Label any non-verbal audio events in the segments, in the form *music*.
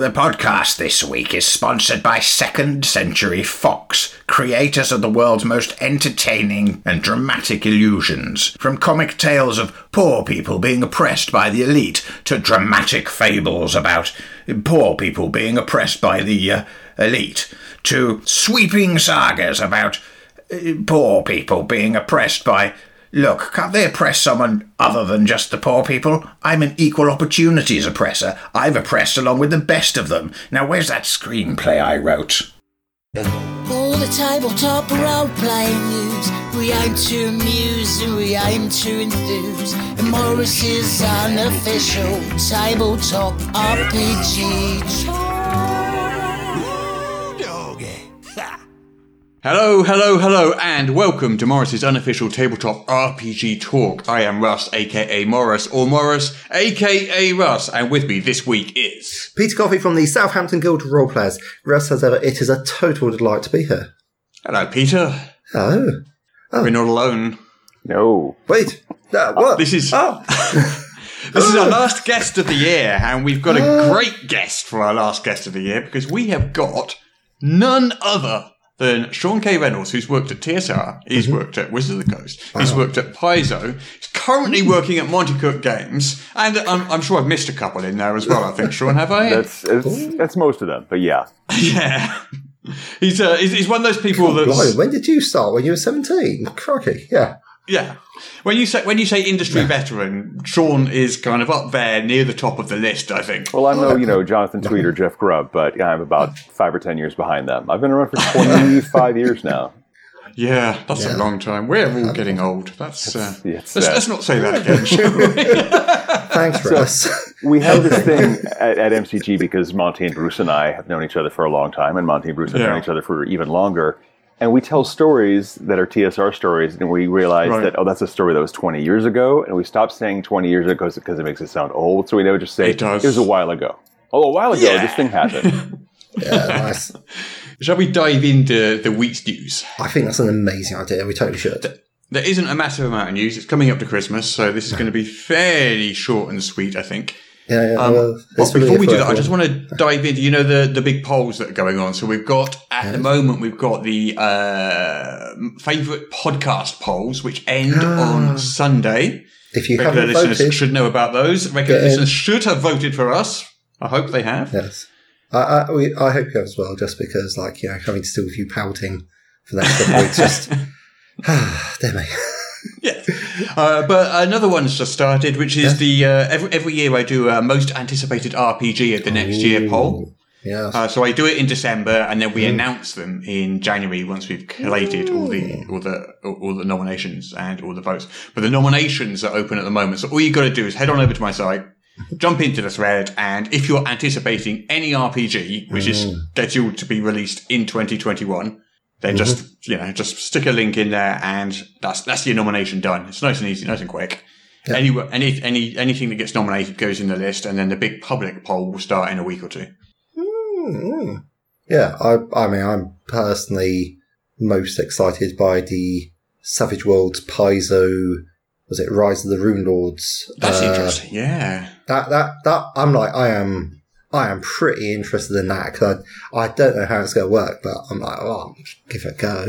the podcast this week is sponsored by Second Century Fox, creators of the world's most entertaining and dramatic illusions. From comic tales of poor people being oppressed by the elite to dramatic fables about poor people being oppressed by the uh, elite to sweeping sagas about uh, poor people being oppressed by Look, can't they oppress someone other than just the poor people? I'm an equal opportunities oppressor. I've oppressed along with the best of them. Now, where's that screenplay I wrote? All the tabletop role playing news. We aim to amuse and we aim to enthuse. And Morrus's unofficial tabletop RPG. Hello, hello, hello, and welcome to Morrus's unofficial tabletop RPG talk. I am Russ, aka Morrus, or Morrus, aka Russ, and with me this week is. Peter Coffey from the Southampton Guild of Role Players. Russ, as ever, it is a total delight to be here. Hello, Peter. Hello. Oh. We're not alone. No. Wait. Uh, what? This is Oh. *laughs* this is our last guest of the year, and we've got a great guest for our last guest of the year because we have got none other than Sean K. Reynolds, who's worked at TSR, he's mm-hmm. worked at Wizards of the Coast, he's uh-huh. worked at Paizo, he's currently mm-hmm. working at Monte Cook Games, and I'm, I'm sure I've missed a couple in there as well. I think Sean, have I? That's it's, that's most of them, but yeah. *laughs* yeah. He's, uh, he's he's one of those people that's Blimey, when did you start? When you were 17? Crikey, yeah. Yeah. When you say when you say industry veteran, Sean is kind of up there near the top of the list, I think. Well, I'm no you know Jonathan Tweet or Jeff Grubb, but yeah, I'm about five or ten years behind them. I've been around for *laughs* 25 years now. Yeah, that's Yeah. a long time. We're all getting old. That's uh, It's, let's, uh, let's not say that again. shall we? *laughs* Thanks, Russ. we have this thing *laughs* at, at MCG because Monte and Bruce and I have known each other for a long time, and Monte and Bruce have Yeah. known each other for even longer. And we tell stories that are TSR stories, and we realize Right. that oh, that's a story that was 20 years ago, and we stop saying 20 years ago because it makes it sound old. So we never just say It does. was a while ago. Oh, a while ago, Yeah. this thing happened. *laughs* yeah, nice. *laughs* Shall we dive into the week's news? I think that's an amazing idea. We totally should. There isn't a massive amount of news. It's coming up to Christmas, so this is going to be fairly short and sweet, I think. Yeah, yeah. Um, well, but before we do that, I just want to dive into you know the the big polls that are going on. So we've got at the moment we've got the uh, favorite podcast polls, which end Ah. on Sunday. If you Regular haven't listeners voted, should know about those. Regular listeners should have voted for us. I hope they have. yes. I, I, we, I hope you have as well, just because, like, you know, having to deal with you pouting for that of weeks, *laughs* just. *sighs* *sighs* Dear me. Yeah. Uh, but another one's just started, which is the uh, every every year I do a most anticipated RPG of the next year poll. Yeah. Uh, so I do it in December, and then we Mm. announce them in January once we've collated all the all the all the nominations and all the votes. But the nominations are open at the moment, so all you've got to do is head on over to my site, jump into the thread, and if you're anticipating any RPG which is Mm. scheduled to be released in 2021, then Mm-hmm. just you know just stick a link in there, and that's that's your nomination done. It's nice and easy, nice and quick. Any, any, any, anything that gets nominated goes in the list, and then the big public poll will start in a week or two. Mm. Yeah, I, I mean, I'm personally most excited by the Savage Worlds Paizo. Was it Rise of the Rune Lords? That's Uh, interesting. Yeah. That that that I'm like I am I am pretty interested in that because I, I don't know how it's going to work, but I'm like, oh, give it a go,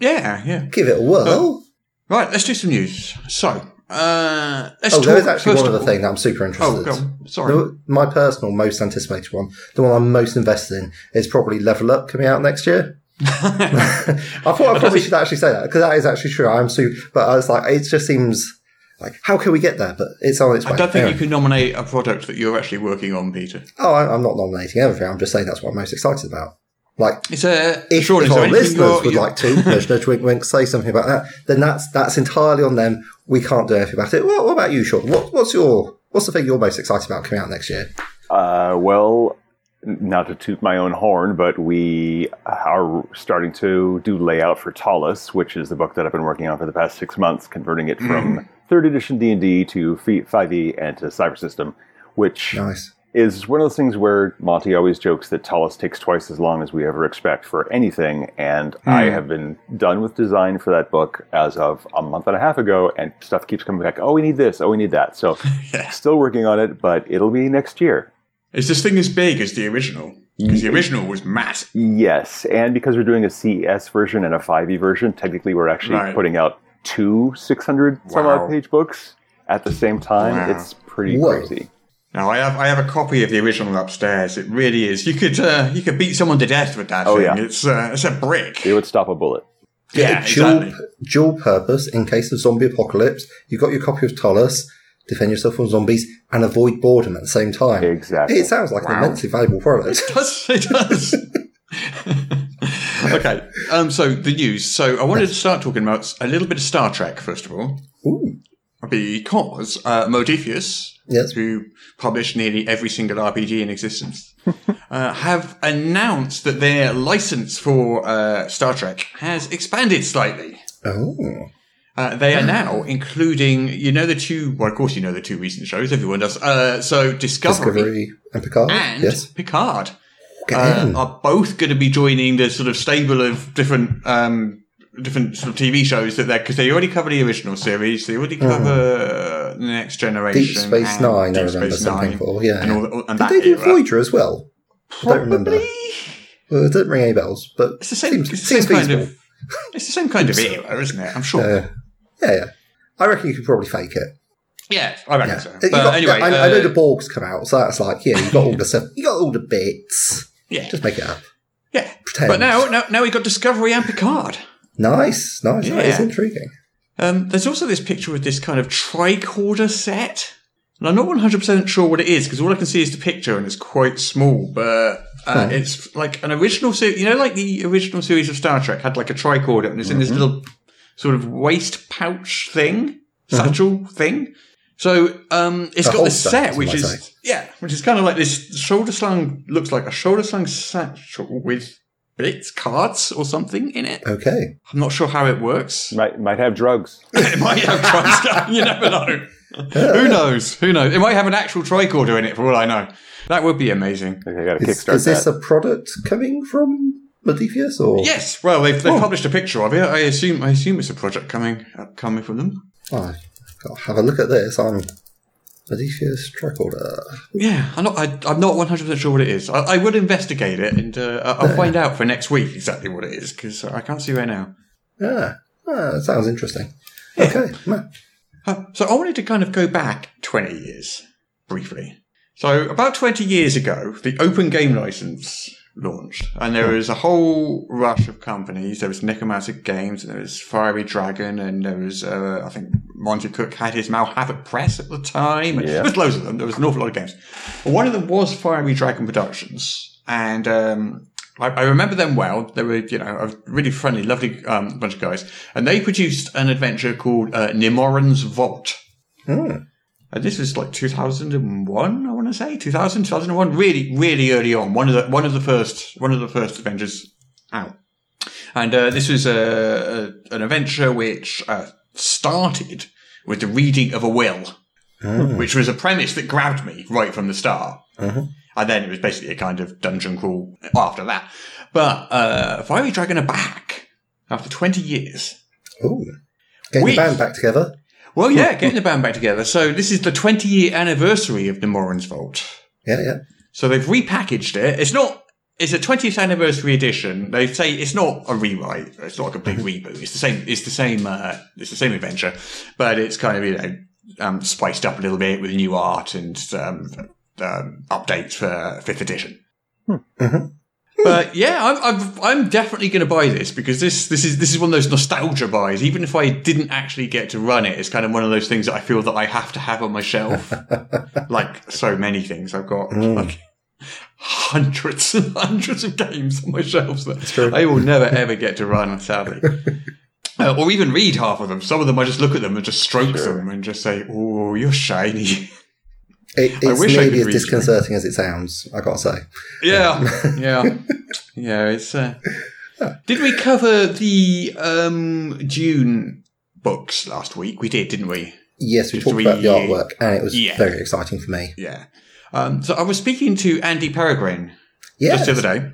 Yeah, yeah. give it a whirl. Right, let's do some news. So, uh, let's oh, talk there is actually one of other all- thing that I'm super interested. Oh, go in. on. Sorry. The- my personal most anticipated one, the one I'm most invested in, is probably Level Up coming out next year. *laughs* *laughs* I thought I probably should actually say that because that is actually true. I'm super, but I was like, it just seems like how can we get there? But it's on its way. I don't think Anyway. you can nominate a product that you're actually working on, Peter. Oh, I, I'm not nominating everything. I'm just saying that's what I'm most excited about. Like, It's a if, Sean, if is there our listeners you're- would you're- like to, *laughs* nudge, nudge, wink, wink, say something about that, then that's that's entirely on them. We can't do anything about it. What, what about you, Sean? What, what's your what's the thing you're most excited about coming out next year? Uh, well, not to toot my own horn, but we are starting to do layout for Ptolus, which is the book that I've been working on for the past six months, converting it from third edition D and D to five E and to Cypher System, which Nice. is one of those things where Monte always jokes that Ptolus takes twice as long as we ever expect for anything. And I hmm. have been done with design for that book as of a month and a half ago, and stuff keeps coming back. Oh, we need this. Oh, we need that. So *laughs* still working on it, but it'll be next year. Is this thing as big as the original? Because the original was massive. Yes, and because we're doing a CES version and a 5e version, technically we're actually Right. putting out two 600 some Wow. odd page books at the same time. Wow. It's pretty Whoa. crazy. Now I have I have a copy of the original upstairs. It really is. You could uh, you could beat someone to death with that Oh, thing. yeah. It's uh, it's a brick. It would stop a bullet. Yeah, dual, exactly. dual purpose in case of zombie apocalypse. You've got your copy of Ptolus, defend yourself from zombies, and avoid boredom at the same time. Exactly. It sounds like an immensely valuable product. It does. It does. *laughs* okay. Um. So the news. So I wanted to start talking about a little bit of Star Trek first of all, Ooh. because uh, Modiphius, Yes. who published nearly every single RPG in existence, *laughs* uh, have announced that their license for uh, Star Trek has expanded slightly. Oh. Uh, they are now including, you know, the two. Well, of course, you know the two recent shows. Everyone does. Uh, so Discovery, Discovery and Picard. and yes. Picard uh, are both going to be joining the sort of stable of different, um, different sort of TV shows that they're because they already cover the original series. They already cover uh, the Next Generation. Deep Space Nine, I Deep remember Space something Nine, for. Yeah. and all, the- and Did they do era. Voyager as well? I don't remember. Well, it doesn't ring any bells, but It's the same. seems, it's the same kind of. It's the same kind of *laughs* era, isn't it? I'm sure. Uh, yeah, yeah. I reckon you could probably fake it. yeah, I reckon Yeah. so. But got- anyway, I, I know uh, the Borgs come out, so that's like, yeah, you got all the stuff, you got all the bits. Yeah, Just make it up. yeah. Pretend. But now, now, now we've got Discovery and Picard. nice, nice. That is Yeah. intriguing. Um, there's also this picture of this kind of tricorder set. And I'm not 100% sure what it is because all I can see is the picture and it's quite small, but uh, it's like an original series. You know, like the original series of Star Trek had like a tricorder and it's in this Mm-hmm. little sort of waist pouch thing, satchel thing. So um, it's A got this set, which is say. yeah, which is kind of like this shoulder slung. Looks like a shoulder slung satchel with bits, cards, or something in it. Okay. I'm not sure how it works. *laughs* Might might have drugs. *laughs* It might have drugs. *laughs* you never know. Who knows? Who knows? It might have an actual tricorder in it, for all I know. That would be amazing. Okay, got to Is, kickstart is this that. a product coming from Modiphius or? Yes. Well, they've, they've published a picture of it. I assume. I assume it's a project coming uh, coming from them. Oh, I've have a look at this. I'm Modiphius tricorder. Yeah. I'm not. I, I'm not 100 percent sure what it is. I, I would investigate it, and uh, I'll find out for next week exactly what it is because I can't see right now. Yeah. Ah, that sounds interesting. Okay. Uh, so I wanted to kind of go back 20 years briefly. So about 20 years ago, the Open Game License launched, and there was a whole rush of companies. There was Necromancer Games, and there was Fiery Dragon, and there was, uh, I think Monte Cook had his Malhavoc Press at the time. Yeah. There was loads of them. There was an awful lot of games. But one of them was Fiery Dragon Productions, and um, I, I remember them well. They were, you know, a really friendly, lovely um, bunch of guys, and they produced an adventure called uh, Nemoran's Vault. Hmm. And this was like 2001, I want to say 2000, 2001, really, really early on. One of the one of the first one of the first adventures out. And uh, this was a, a an adventure which uh, started with the reading of a will, which was a premise that grabbed me right from the start. And then it was basically a kind of dungeon crawl after that. But uh, Fiery Dragon are back after 20 years. Ooh. Getting the band back together. Well, yeah, getting the band back together. So this is the 20 year anniversary of Nemoran's Vault. Yeah, yeah. So they've repackaged it. It's not. It's a 20th anniversary edition. They say it's not a rewrite. It's not a complete reboot. It's the same. It's the same. Uh, it's the same adventure, but it's kind of you know um, spiced up a little bit with new art and um, um, updates for fifth edition. But yeah, I'm, I'm, I'm definitely going to buy this because this this is this is one of those nostalgia buys. Even if I didn't actually get to run it, it's kind of one of those things that I feel that I have to have on my shelf. *laughs* like so many things, I've got like hundreds and *laughs* hundreds of games on my shelves that. I will never ever get to run, sadly. *laughs* Uh, or even read half of them. Some of them I just look at them and just stroke them and just say, "Oh, you're shiny." It, it's wish I nearly could as disconcerting as it sounds, i got to say. Yeah, *laughs* yeah, yeah. It's. Uh... Did we cover the um, Dune books last week? We did, didn't we? Yes, we Just talked about the artwork, and it was Yeah. very exciting for me. Yeah. Um, so I was speaking to Andy Peregrine Yes. just the other day,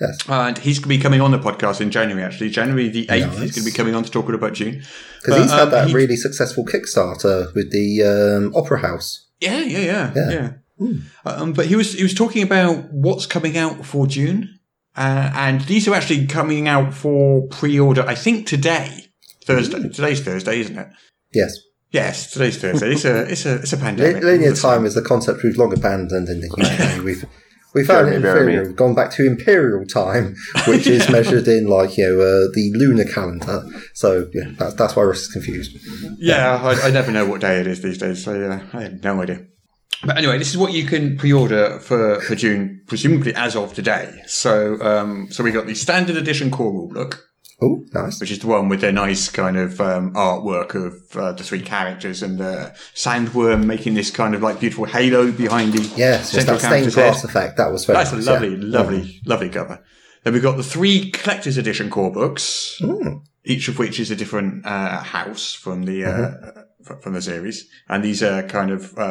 Yes. and he's going to be coming on the podcast in January. Actually, January the eighth, Nice. he's going to be coming on to talk about Dune. Because he's But, had um, that he- really successful Kickstarter with the um, Opera House. Yeah, yeah, yeah, Yeah. yeah. Um, but he was he was talking about what's coming out for Dune, uh, and these are actually coming out for pre-order. I think today, Thursday. Today's Thursday, isn't it? Yes. Yes, today's Thursday. It's a it's a it's a pandemic. Linear time is the concept we've long abandoned in the UK. *laughs* we've we found Jeremy, inferior. Jeremy. We've gone back to imperial time, *laughs* which is measured in like you know uh, the lunar calendar. So yeah, that's that's why Russ is confused. Yeah, I, I never know what day it is these days, so yeah, I have no idea. But anyway, this is what you can pre-order for, for Dune, presumably as of today. So, um, so we got the standard edition core rule book, Oh, nice. which is the one with their nice kind of um, artwork of uh, the three characters and the sandworm making this kind of like beautiful halo behind the Yes, just central that stained glass effect. That was very That's a lovely, yeah. Mm. lovely, lovely cover. Then we've got the three collector's edition core books, Mm. each of which is a different uh, house from the uh, Mm-hmm. from the series, and these are kind of uh,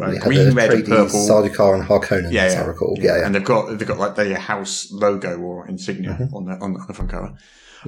uh, green, the red, and purple. Sardaukar, and Harkonnen, yeah, yeah. I recall. Yeah, yeah. and they've got they've got like the house logo or insignia Mm-hmm. on the, on the front cover.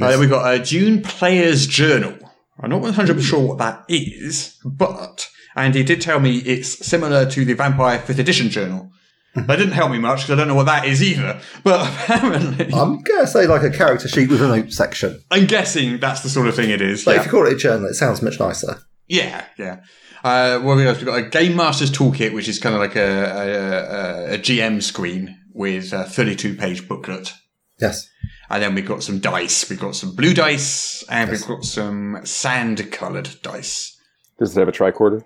Uh, then we've got a Dune Player's Journal. I'm not 100 percent sure what that is, but and he did tell me it's similar to the Vampire Fifth Edition Journal. That didn't help me much because I don't know what that is either. But *laughs* apparently, I'm gonna say like a character sheet with a note section. I'm guessing that's the sort of thing it is. But yeah. if you call it a journal, it sounds much nicer. Yeah, yeah. Uh, what have we? We've got a Game Master's Toolkit, which is kind of like a, a, a, a GM screen with a 32 page booklet. Yes. And then we've got some dice. We've got some blue dice and we've got some sand coloured dice. Does it have a tricorder?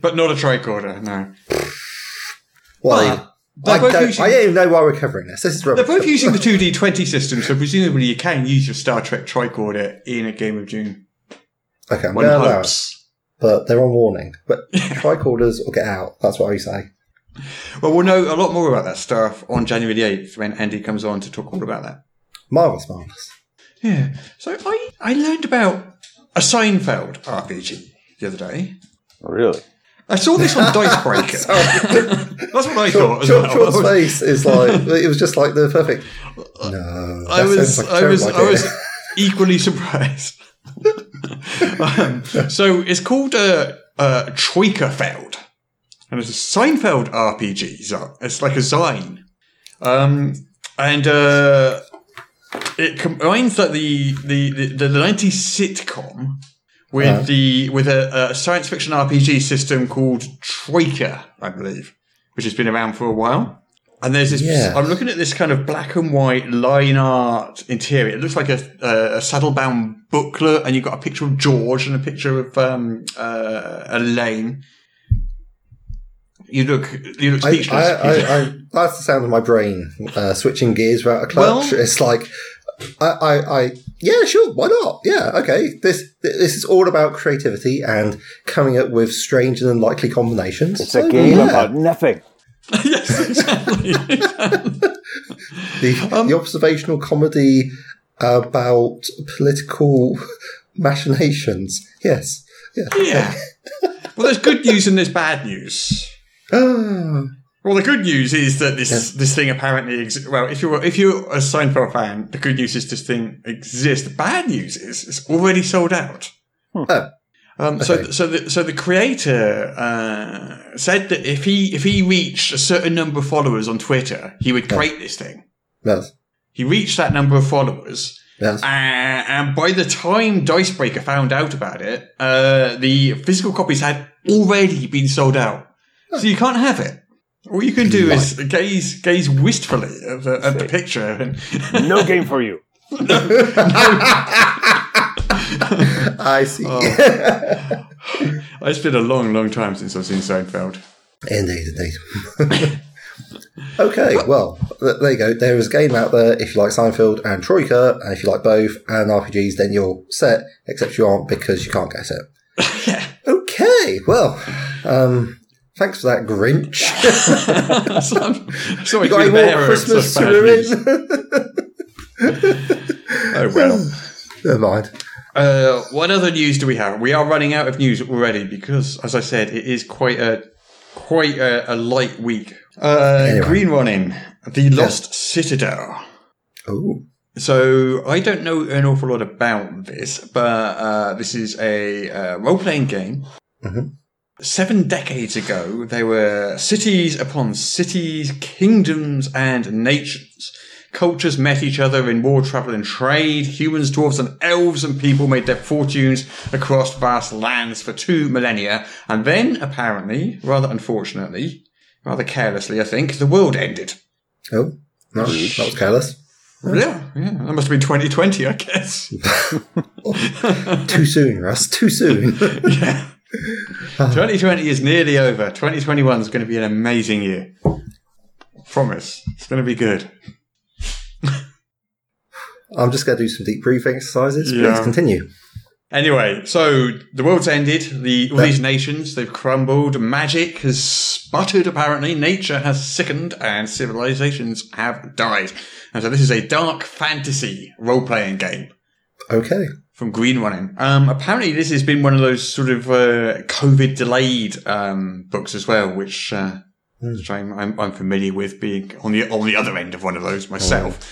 But not a tricorder, no. Well, they're I don't, using- I don't even know why we're covering this. This is They're both using the 2D20 system, so presumably you can use your Star Trek tricorder in a game of Dune. Okay, I'm One going to allow it. hopes. But they're on warning. But *laughs* tricorders or get out. That's what I say. Well, we'll know a lot more about that stuff on January the 8th when Andy comes on to talk all about that. Marvellous, marvellous. Yeah. So I, I learned about a Seinfeld RPG the other day. Really? I saw this on *laughs* Dicebreaker. That's what I thought Short, as short, well. short I was- space is like, it was just like the perfect. No. I was, sounds like a I terrible was, I was *laughs* equally surprised. *laughs* um, so it's called uh, uh, Troikafeld, and it's a Seinfeld RPG. It's like a Zine, um, and uh, it combines like the the the, the 90s sitcom with Uh-huh. the with a, a science fiction RPG system called Troika, I believe, which has been around for a while. And there's this. Yeah. I'm looking at this kind of black and white line art interior. It looks like a, a, a saddle-bound booklet, and you've got a picture of George and a picture of um, uh, Elaine. You look, you look I, speechless. I, I, *laughs* I, that's the sound of my brain uh, switching gears without a clutch. Well- it's like, I, I, I, yeah, sure, why not? Yeah, okay. This this is all about creativity and coming up with strange and unlikely combinations. It's So, a game yeah. about nothing. *laughs* yes, exactly. *laughs* the, Um, the observational comedy about political machinations. Yes. Yeah. yeah. Well, there's good news and there's bad news. *gasps* Well, the good news is that this this thing apparently exists. Well, if you're if you're a Seinfeld fan, the good news is this thing exists. The bad news is it's already sold out. Oh. Um, so, Okay. so the so the creator uh, said that if he if he reached a certain number of followers on Twitter, he would create this thing. yes. He reached that number of followers, Yes. uh, and by the time Dicebreaker found out about it, uh, the physical copies had already been sold out. So you can't have it. All you can do is gaze gaze wistfully at the, at the picture. And No game for you. *laughs* *laughs* I see. Oh. *laughs* it's been a long, long time since I've seen Seinfeld. Indeed, indeed. okay, well, th- there you go. There is a game out there if you like Seinfeld and Troika, and if you like both and RPGs, then you're set, except you aren't because you can't get it. yeah. Okay, well, um, thanks for that, Grinch. *laughs* So you got any more Christmas to? *laughs* Oh well. *sighs* Never mind. Uh, what other news do we have? We are running out of news already because, as I said, it is quite a quite a, a light week. Uh, Anyway. Green Ronin the Lost Citadel. Oh, So I don't know an awful lot about this, but uh, this is a uh, role playing game Mhm. Seven decades ago, there were cities upon cities, kingdoms and nations. Cultures met each other in war, travel and trade. Humans, dwarves and elves and people made their fortunes across vast lands for two millennia. And then, apparently, rather unfortunately, rather carelessly, I think, the world ended. Oh, no, that was careless. Yeah, yeah. That must have been 2020, I guess. *laughs* Too soon, Russ. Too soon. *laughs* *laughs* 2020 is nearly over. 2021 is going to be an amazing year. Promise. It's going to be good. *laughs* I'm just going to do some deep breathing exercises. Please Yeah. continue. Anyway, so the world's ended. The all these nations they've crumbled. Magic has sputtered. Apparently, nature has sickened, and civilizations have died. And so this is a dark fantasy role-playing game Okay. From Green Ronin. Um, apparently, this has been one of those sort of uh, COVID delayed um, books as well, which, uh, which I'm, I'm I'm familiar with, being on the on the other end of one of those myself.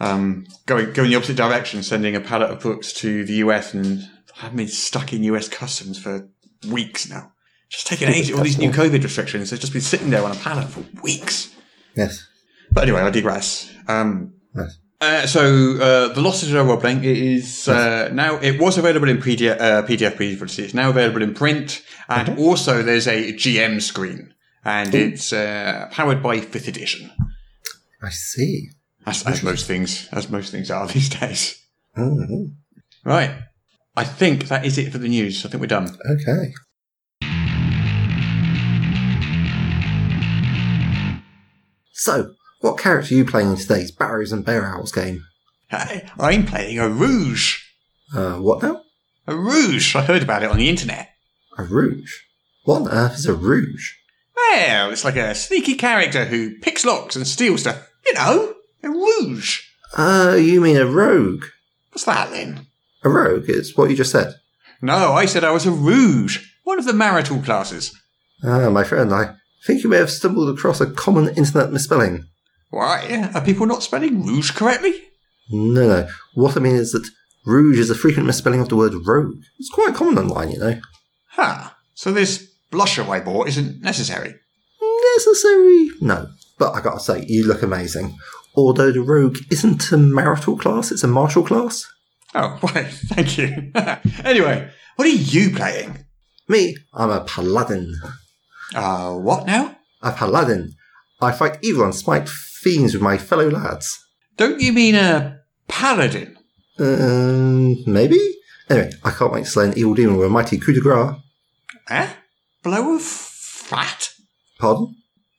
Um, going going the opposite direction, sending a pallet of books to the US, and I've been stuck in US customs for weeks now. Just taking ages. All these new COVID restrictions, they've just been sitting there on a pallet for weeks. Yes. But anyway, I digress. Um, Yes. Uh, so uh, the Lost Citadel role playing it is uh, now it was available in PDF, uh, PDF previously. It's now available in print, and also there's a GM screen, and it's uh, powered by Fifth Edition, I see. as, as most things as most things are *laughs* these days. Mm, Right, I think that is it for the news. I think we're done. okay. So, what character are you playing in today's Barrows and Bear Owls game? Hey, I'm playing a Rouge. Uh, what now? A Rouge. I heard about it on the internet. A rouge? What on earth is a rouge? Well, it's like a sneaky character who picks locks and steals stuff. You know, a Rouge. Uh, you mean a rogue? What's that then? A rogue is what you just said. No, I said I was a rouge, one of the marital classes. Ah, my friend, I think you may have stumbled across a common internet misspelling. Why? Are people not spelling rouge correctly? No, no. What I mean is that rouge is a frequent misspelling of the word rogue. It's quite common online, you know. Huh. So this blusher I bought isn't necessary. Necessary? No. But I gotta say, you look amazing. Although the rogue isn't a marital class, it's a martial class. Oh, *laughs* why, thank you. *laughs* anyway, what are you playing? Me, I'm a paladin. Uh, what now? A paladin. I fight evil and smite fiends with my fellow lads. Don't you mean a paladin? Um, maybe? Anyway, I can't wait to slay an evil demon with a mighty coup de grace. Eh? Blow of fat? Pardon?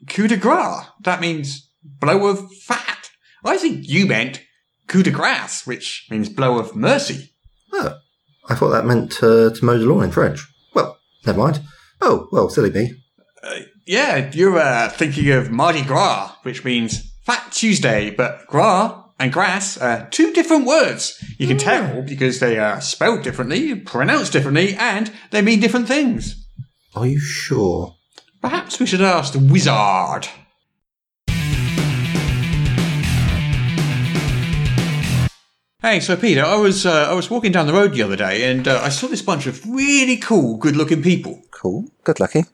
Coup de grace. That means blow of fat. I think you meant coup de grace, which means blow of mercy. Oh, I thought that meant uh, to mow the lawn in French. Well, never mind. Oh, well, silly me. Yeah, you're uh, thinking of Mardi Gras, which means Fat Tuesday, but gras and grass are two different words. You can tell because they are spelled differently, pronounced differently, and they mean different things. Are you sure? Perhaps we should ask the wizard. Hey, so Peter, I was uh, I was walking down the road the other day, and uh, I saw this bunch of really cool, good-looking people. Cool. Good lucky.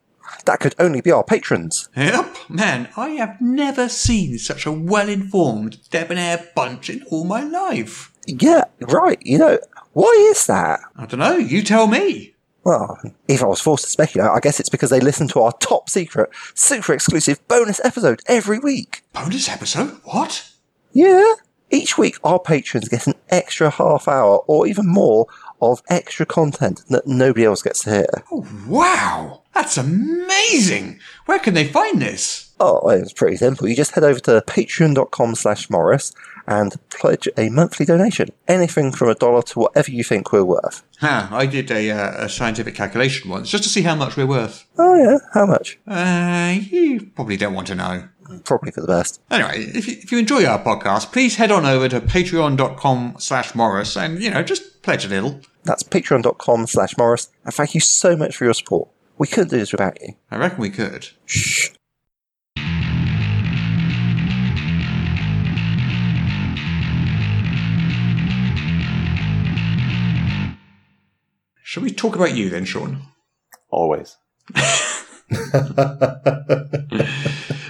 That could only be our patrons. Yep, man, I have never seen such a well-informed, debonair bunch in all my life. Yeah, right. You know, why is that? I don't know. You tell me. Well, if I was forced to speculate, I guess it's because they listen to our top secret, super exclusive bonus episode every week. Bonus episode? What? Yeah. Each week, our patrons get an extra half hour or even more of extra content that nobody else gets to hear. Oh, wow, that's amazing. Where can they find this? Oh, it's pretty simple. You just head over to patreon.com slash Morrus and pledge a monthly donation. Anything from a dollar to whatever you think we're worth. Huh, I did a, uh, a scientific calculation once just to see how much we're worth. Oh, yeah. How much? Uh, you probably don't want to know. Probably for the best. Anyway, if you, if you enjoy our podcast, please head on over to patreon.com slash Morrus and, you know, just pledge a little. That's patreon.com slash Morrus. And thank you so much for your support. We couldn't do this without you. I reckon we could. Shh. Shall we talk about you then, Sean? Always. *laughs* *laughs*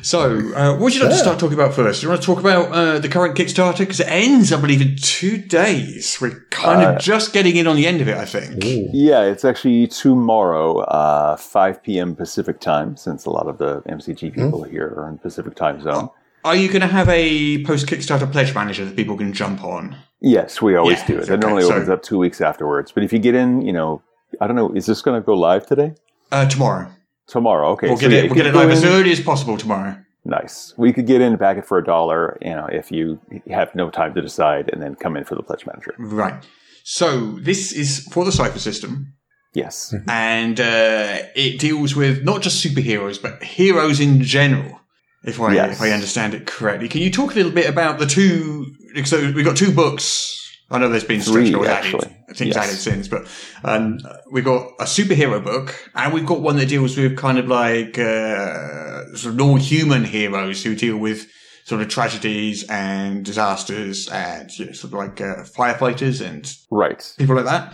So, uh, what would you like to start talking about first? Do you want to talk about uh, the current Kickstarter? Because it ends, I believe, in two days. We're kind Uh, of just getting in on the end of it, I think. Yeah, it's actually tomorrow, uh, 5 p.m. Pacific time, since a lot of the MCG people here are in Pacific time zone. Are you going to have a post Kickstarter pledge manager that people can jump on? Yes, we always Yeah, do it. It okay, normally so- opens up two weeks afterwards. But if you get in, you know, I don't know, is this going to go live today? Uh, tomorrow. Tomorrow, okay. We'll so get yeah, it. We'll get it live as early as possible tomorrow. Nice. We could get in, and back it for a dollar, you know, if you have no time to decide, and then come in for the pledge manager. Right. So this is for the Cypher system, Yes. *laughs* and uh, it deals with not just superheroes, but heroes in general. If I Yes. if I understand it correctly, can you talk a little bit about the two? So we've got two books. I know there's been Three, stretch goals actually. added, things Yes. added since, but um, we've got a superhero book, and we've got one that deals with kind of like uh, sort of normal human heroes who deal with sort of tragedies and disasters, and you know, sort of like uh, firefighters and Right. people like that.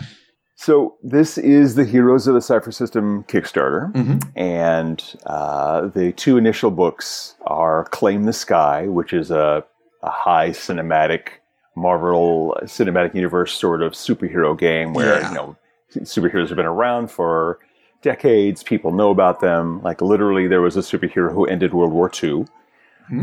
So this is the Heroes of the Cypher System Kickstarter, Mhm. and uh, the two initial books are Claim the Sky, which is a, a high cinematic Marvel cinematic universe sort of superhero game where Yeah. you know superheroes have been around for decades. People know about them. Like literally, there was a superhero who ended World War II,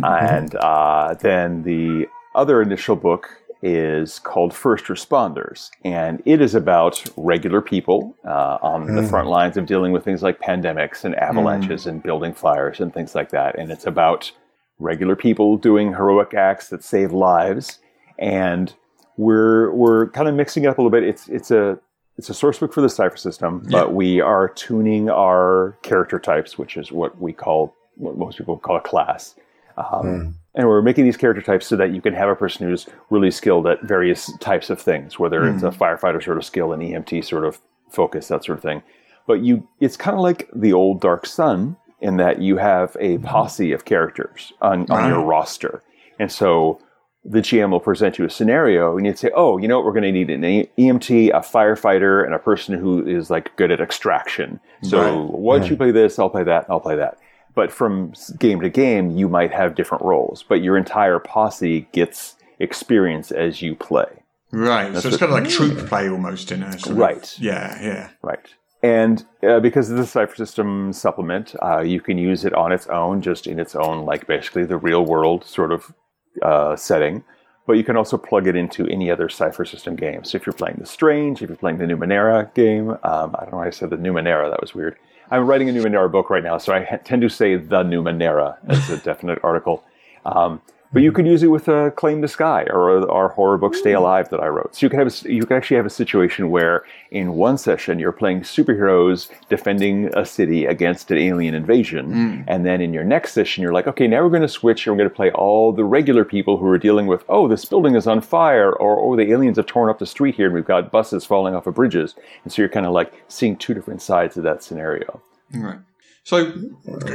and uh, then the other initial book is called First Responders, and it is about regular people uh, on the front lines of dealing with things like pandemics and avalanches and building fires and things like that. And it's about regular people doing heroic acts that save lives. And we're we're kind of mixing it up a little bit. It's it's a it's a source book for the Cypher system, but we are tuning our character types, which is what we call what most people call a class. Um, hmm. And we're making these character types so that you can have a person who's really skilled at various types of things, whether it's a hmm. firefighter sort of skill, an EMT sort of focus, that sort of thing. But you, it's kind of like the old Dark Sun in that you have a hmm. posse of characters on, on your roster, and so the GM will present you a scenario, and you'd say, "Oh, you know what? We're going to need an EMT, a firefighter, and a person who is like good at extraction. So Right. why don't you play this? I'll play that. I'll play that." But from game to game, you might have different roles, but your entire posse gets experience as you play. Right. so it's kind of like troupe play almost in a sort of- Right. yeah, yeah. Right. And uh, because of the Cypher System supplement, uh, you can use it on its own, just in its own, like basically the real world sort of uh, setting. But you can also plug it into any other Cypher System game. So if you're playing The Strange, if you're playing the Numenera game, um, I don't know why I said the Numenera, that was weird. I'm writing a Numenera book right now, so I tend to say the Numenera as a *laughs* definite article. Um, but you could use it with uh, Claim the Sky or our horror book Stay Alive that I wrote. So you could have a you can actually have a situation where in one session you're playing superheroes defending a city against an alien invasion, and then in your next session you're like, okay, now we're going to switch and we're going to play all the regular people who are dealing with, oh, this building is on fire, or oh, the aliens have torn up the street here and we've got buses falling off of bridges, and so you're kind of like seeing two different sides of that scenario. Right. So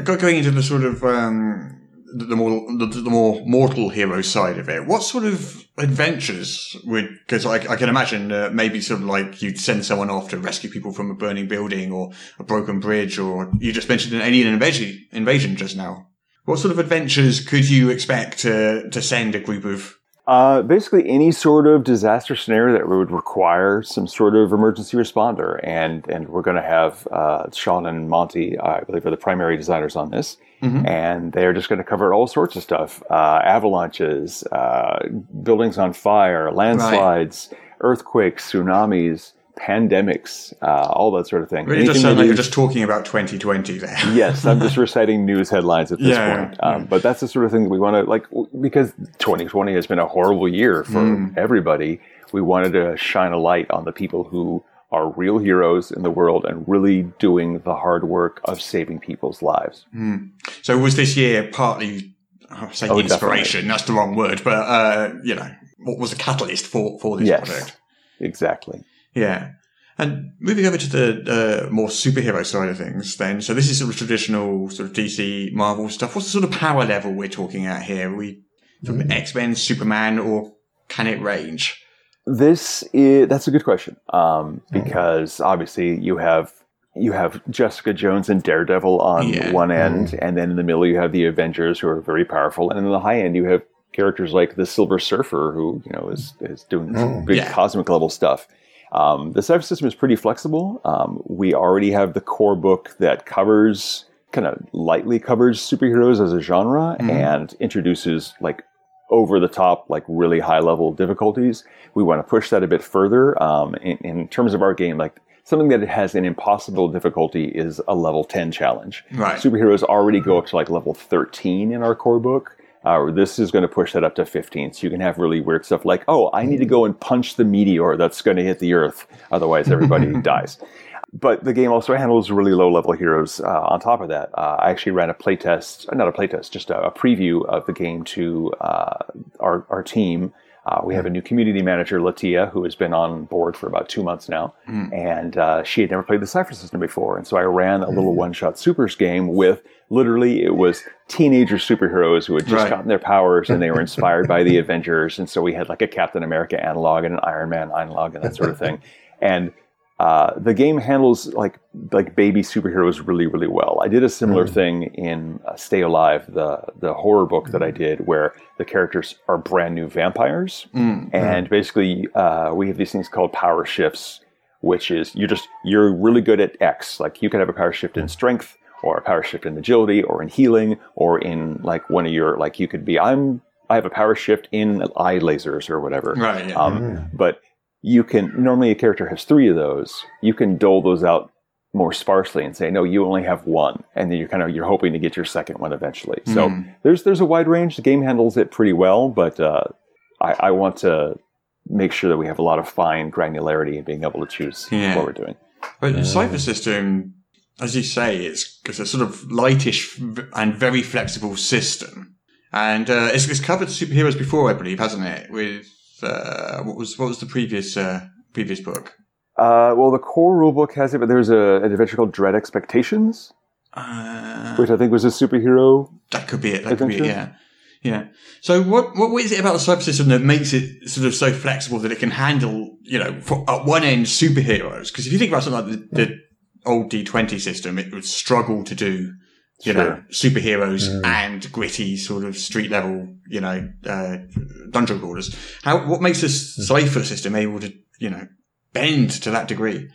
going into the sort of um, the, more the, the more mortal hero side of it, what sort of adventures would? Because I, I can imagine uh, maybe sort of like you'd send someone off to rescue people from a burning building or a broken bridge, or you just mentioned an alien invasion invasion just now. What sort of adventures could you expect to to send a group of? Uh, basically, any sort of disaster scenario that would require some sort of emergency responder, and and we're going to have uh, Sean and Monte, I believe, are the primary designers on this, and they're just going to cover all sorts of stuff: uh, avalanches, uh, buildings on fire, landslides, earthquakes, tsunamis, pandemics, uh, all that sort of thing. Really, just Anything sound that like you're just talking about 2020 there. *laughs* yes, I'm just reciting news headlines at this Yeah, point. Um, But that's the sort of thing that we want to like because 2020 has been a horrible year for Mm. everybody. We wanted to shine a light on the people who are real heroes in the world and really doing the hard work of saving people's lives. So was this year partly, I say Oh, inspiration, that's the wrong word, but, uh, you know, what was the catalyst for, for this Yes. project? Exactly. Yeah. And moving over to the uh, more superhero side of things, then, so this is sort of traditional sort of DC Marvel stuff. What's the sort of power level we're talking at here? Are we from X Men, Superman, or can it range? This is that's a good question um, because obviously you have you have Jessica Jones and Daredevil on Yeah. one end, and then in the middle you have the Avengers, who are very powerful, and in the high end you have characters like the Silver Surfer, who you know is is doing this big Yeah. cosmic level stuff. Um, the Cypher system is pretty flexible. Um, we already have the core book that covers kind of lightly covers superheroes as a genre and introduces like over the top, like really high level difficulties. We want to push that a bit further. Um, in, in terms of our game, like something that has an impossible difficulty is a level 10 challenge. Right. Superheroes already go up to like level 13 in our core book. Uh, this is going to push that up to 15. So you can have really weird stuff like, oh, I need to go and punch the meteor that's going to hit the Earth. Otherwise, everybody *laughs* dies. But the game also handles really low level heroes uh, on top of that. Uh, I actually ran a playtest, not a playtest, just a, a preview of the game to uh, our, our team. Uh, we have a new community manager, Latia, who has been on board for about two months now. And uh, she had never played the Cypher system before. And so I ran a little one shot supers game with literally, it was teenager superheroes who had just Right. gotten their powers and they were *laughs* inspired by the Avengers. And so we had like a Captain America analog and an Iron Man analog and that sort of thing. And uh, the game handles like like baby superheroes really really well. I did a similar thing in uh, Stay Alive, the the horror book that I did, where the characters are brand new vampires, and basically uh, we have these things called power shifts, which is you're just you're really good at X. Like you can have a power shift in strength, or a power shift in agility, or in healing, or in like one of your like you could be I'm I have a power shift in eye lasers or whatever. Right, yeah. Um, But you can normally a character has three of those. You can dole those out more sparsely and say, no, you only have one, and then you're kind of you're hoping to get your second one eventually. So there's there's a wide range. The game handles it pretty well, but uh, I, I want to make sure that we have a lot of fine granularity in being able to choose Yeah. what we're doing. But the Cypher system, as you say, it's, it's a sort of lightish and very flexible system. And uh, it's, it's covered superheroes before, I believe, hasn't it? With uh, what was what was the previous uh, previous book? Uh, well, the core rulebook has it, but there's a, an adventure called Dread Expectations, Uh, which I think was a superhero that could be it. That could be it. Yeah, yeah. So what what is it about the Cypher system that makes it sort of so flexible that it can handle, you know, for, at one end superheroes? Because if you think about something like the, the old D twenty system, it would struggle to do you know, superheroes mm. and gritty sort of street level, you know, uh, dungeon crawlers. How, what makes this mm. Cypher system able to, you know, bend to that degree?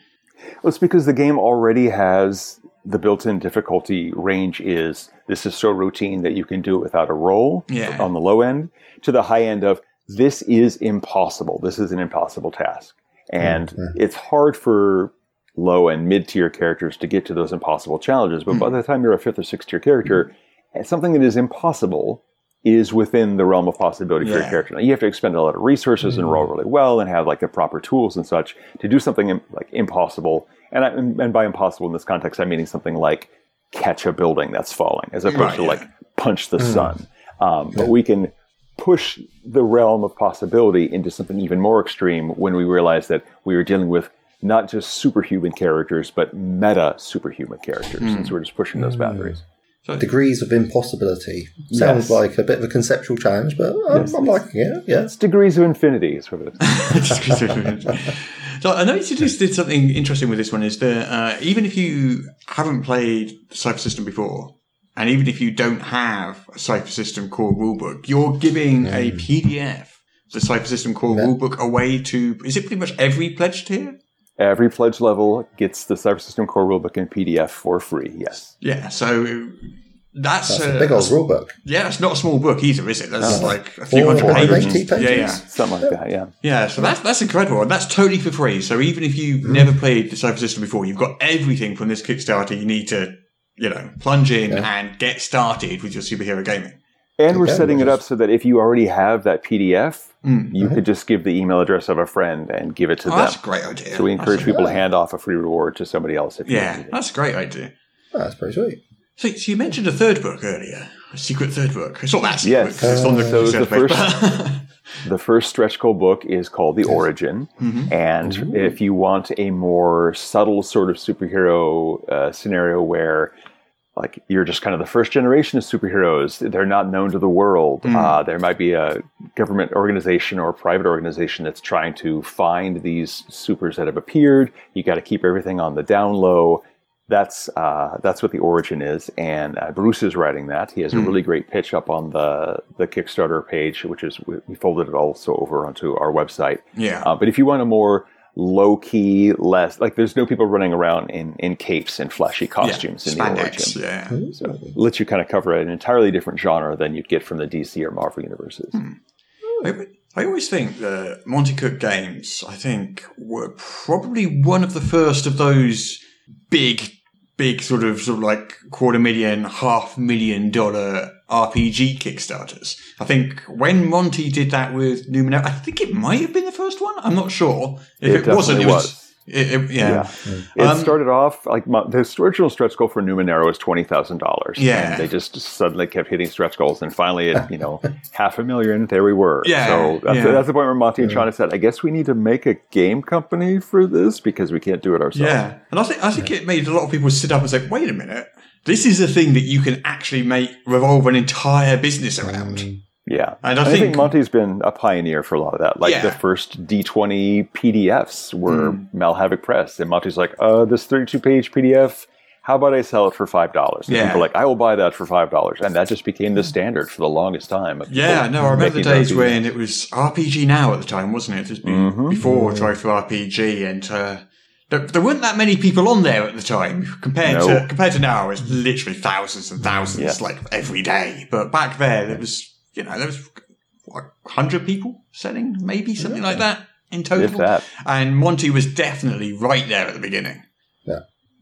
Well, it's because the game already has the built-in difficulty range is this is so routine that you can do it without a roll Yeah. on the low end to the high end of this is impossible. This is an impossible task. And mm-hmm. it's hard for low and mid-tier characters to get to those impossible challenges. But by hmm. the time you're a fifth or sixth tier character, and something that is impossible is within the realm of possibility for your character. Now, you have to expend a lot of resources and roll hmm. really well and have like the proper tools and such to do something like impossible. And, I, and by impossible in this context, I'm meaning something like catch a building that's falling, as opposed Right, to yeah. like punch the hmm. sun. Um, But we can push the realm of possibility into something even more extreme when we realize that we are dealing with not just superhuman characters, but meta superhuman characters. Hmm. And so we're just pushing those boundaries. Degrees of impossibility. Sounds Yes. like a bit of a conceptual challenge, but I'm, I'm liking it. Yeah. It's degrees of infinity, is what it is. *laughs* so I noticed you just did something interesting with this one is that uh, even if you haven't played the Cypher System before, and even if you don't have a Cypher System core rulebook, you're giving a PDF, the Cypher System core rulebook, away to, is it pretty much every pledge tier? Every pledge level gets the Cypher System Core Rulebook in PDF for free. Yes. Yeah, so that's, That's uh, a big old rulebook. Yeah, it's not a small book either, is it? That's like a few hundred pages. pages? Yeah, yeah. Something like that. Yeah. Yeah, so that's that's incredible, and that's totally for free. So even if you've Mm-hmm. never played the Cypher System before, you've got everything from this Kickstarter you need to, you know, plunge in and get started with your superhero gaming. And we're setting it up so that if you already have that PDF, Mm. you could just give the email address of a friend and give it to Oh, them. that's a great idea. So we encourage That's- people to hand off a free reward to somebody else if you Yeah, need that's a great idea. Oh, that's pretty sweet. So, so you mentioned a third book earlier, a secret third book. It's not that secret. Yes. 'cause it's on the So the Kickstarter first- but- *laughs* The first stretch goal book is called The Origin. Mm-hmm. And if you want a more subtle sort of superhero uh, scenario where like you're just kind of the first generation of superheroes, they're not known to the world. Mm. Uh, there might be a government organization or a private organization that's trying to find these supers that have appeared. You got to keep everything on the down low. that's uh, that's what the origin is, and uh, Bruce is writing that. He has a really great pitch up on the the Kickstarter page, which is we we folded it also over onto our website. Yeah. Uh, but if you want a more low key, less like there's no people running around in in capes and flashy costumes in the Spandex, origin. yeah. So it lets you kind of cover an entirely different genre than you'd get from the DC or Marvel universes. Hmm. I, I always think the Monte Cook games, I think, were probably one of the first of those big, big sort of sort of like quarter million, half million dollar RPG Kickstarters. I think when Monte did that with Numenera, I think it might have been the first one. I'm not sure. If It it, wasn't, it was. was. It, it- yeah. It Um, started off like my, the original stretch goal for Numenera was twenty thousand dollars. Yeah. and they just suddenly kept hitting stretch goals, and finally, at you know *laughs* half a million, there we were. Yeah, so that's, yeah. that's the point where Monte and China said, "I guess we need to make a game company for this because we can't do it ourselves." Yeah, and I think I think it made a lot of people sit up and say, "Wait a minute, this is a thing that you can actually make revolve an entire business around." yeah. And I I think, think- Monte's been a pioneer for a lot of that. Like Yeah. the first D20 PDFs were Hmm. Malhavoc Press, and Monte's like, "Uh, this thirty-two page PDF." How about I sell it for five dollars? Yeah. People are like, I will buy that for five dollars, and that just became the standard for the longest time. Yeah, no, I remember the days RPGs. when it was RPG Now at the time, wasn't it? It was be- Mm-hmm. before DriveThruRPG, and uh, there, there weren't that many people on there at the time compared No. to compared to now. It's literally thousands and thousands, Yes. like every day. But back there, there was you know there was what, hundred people selling, maybe something like that in total. If that. And Monte was definitely right there at the beginning. Yeah.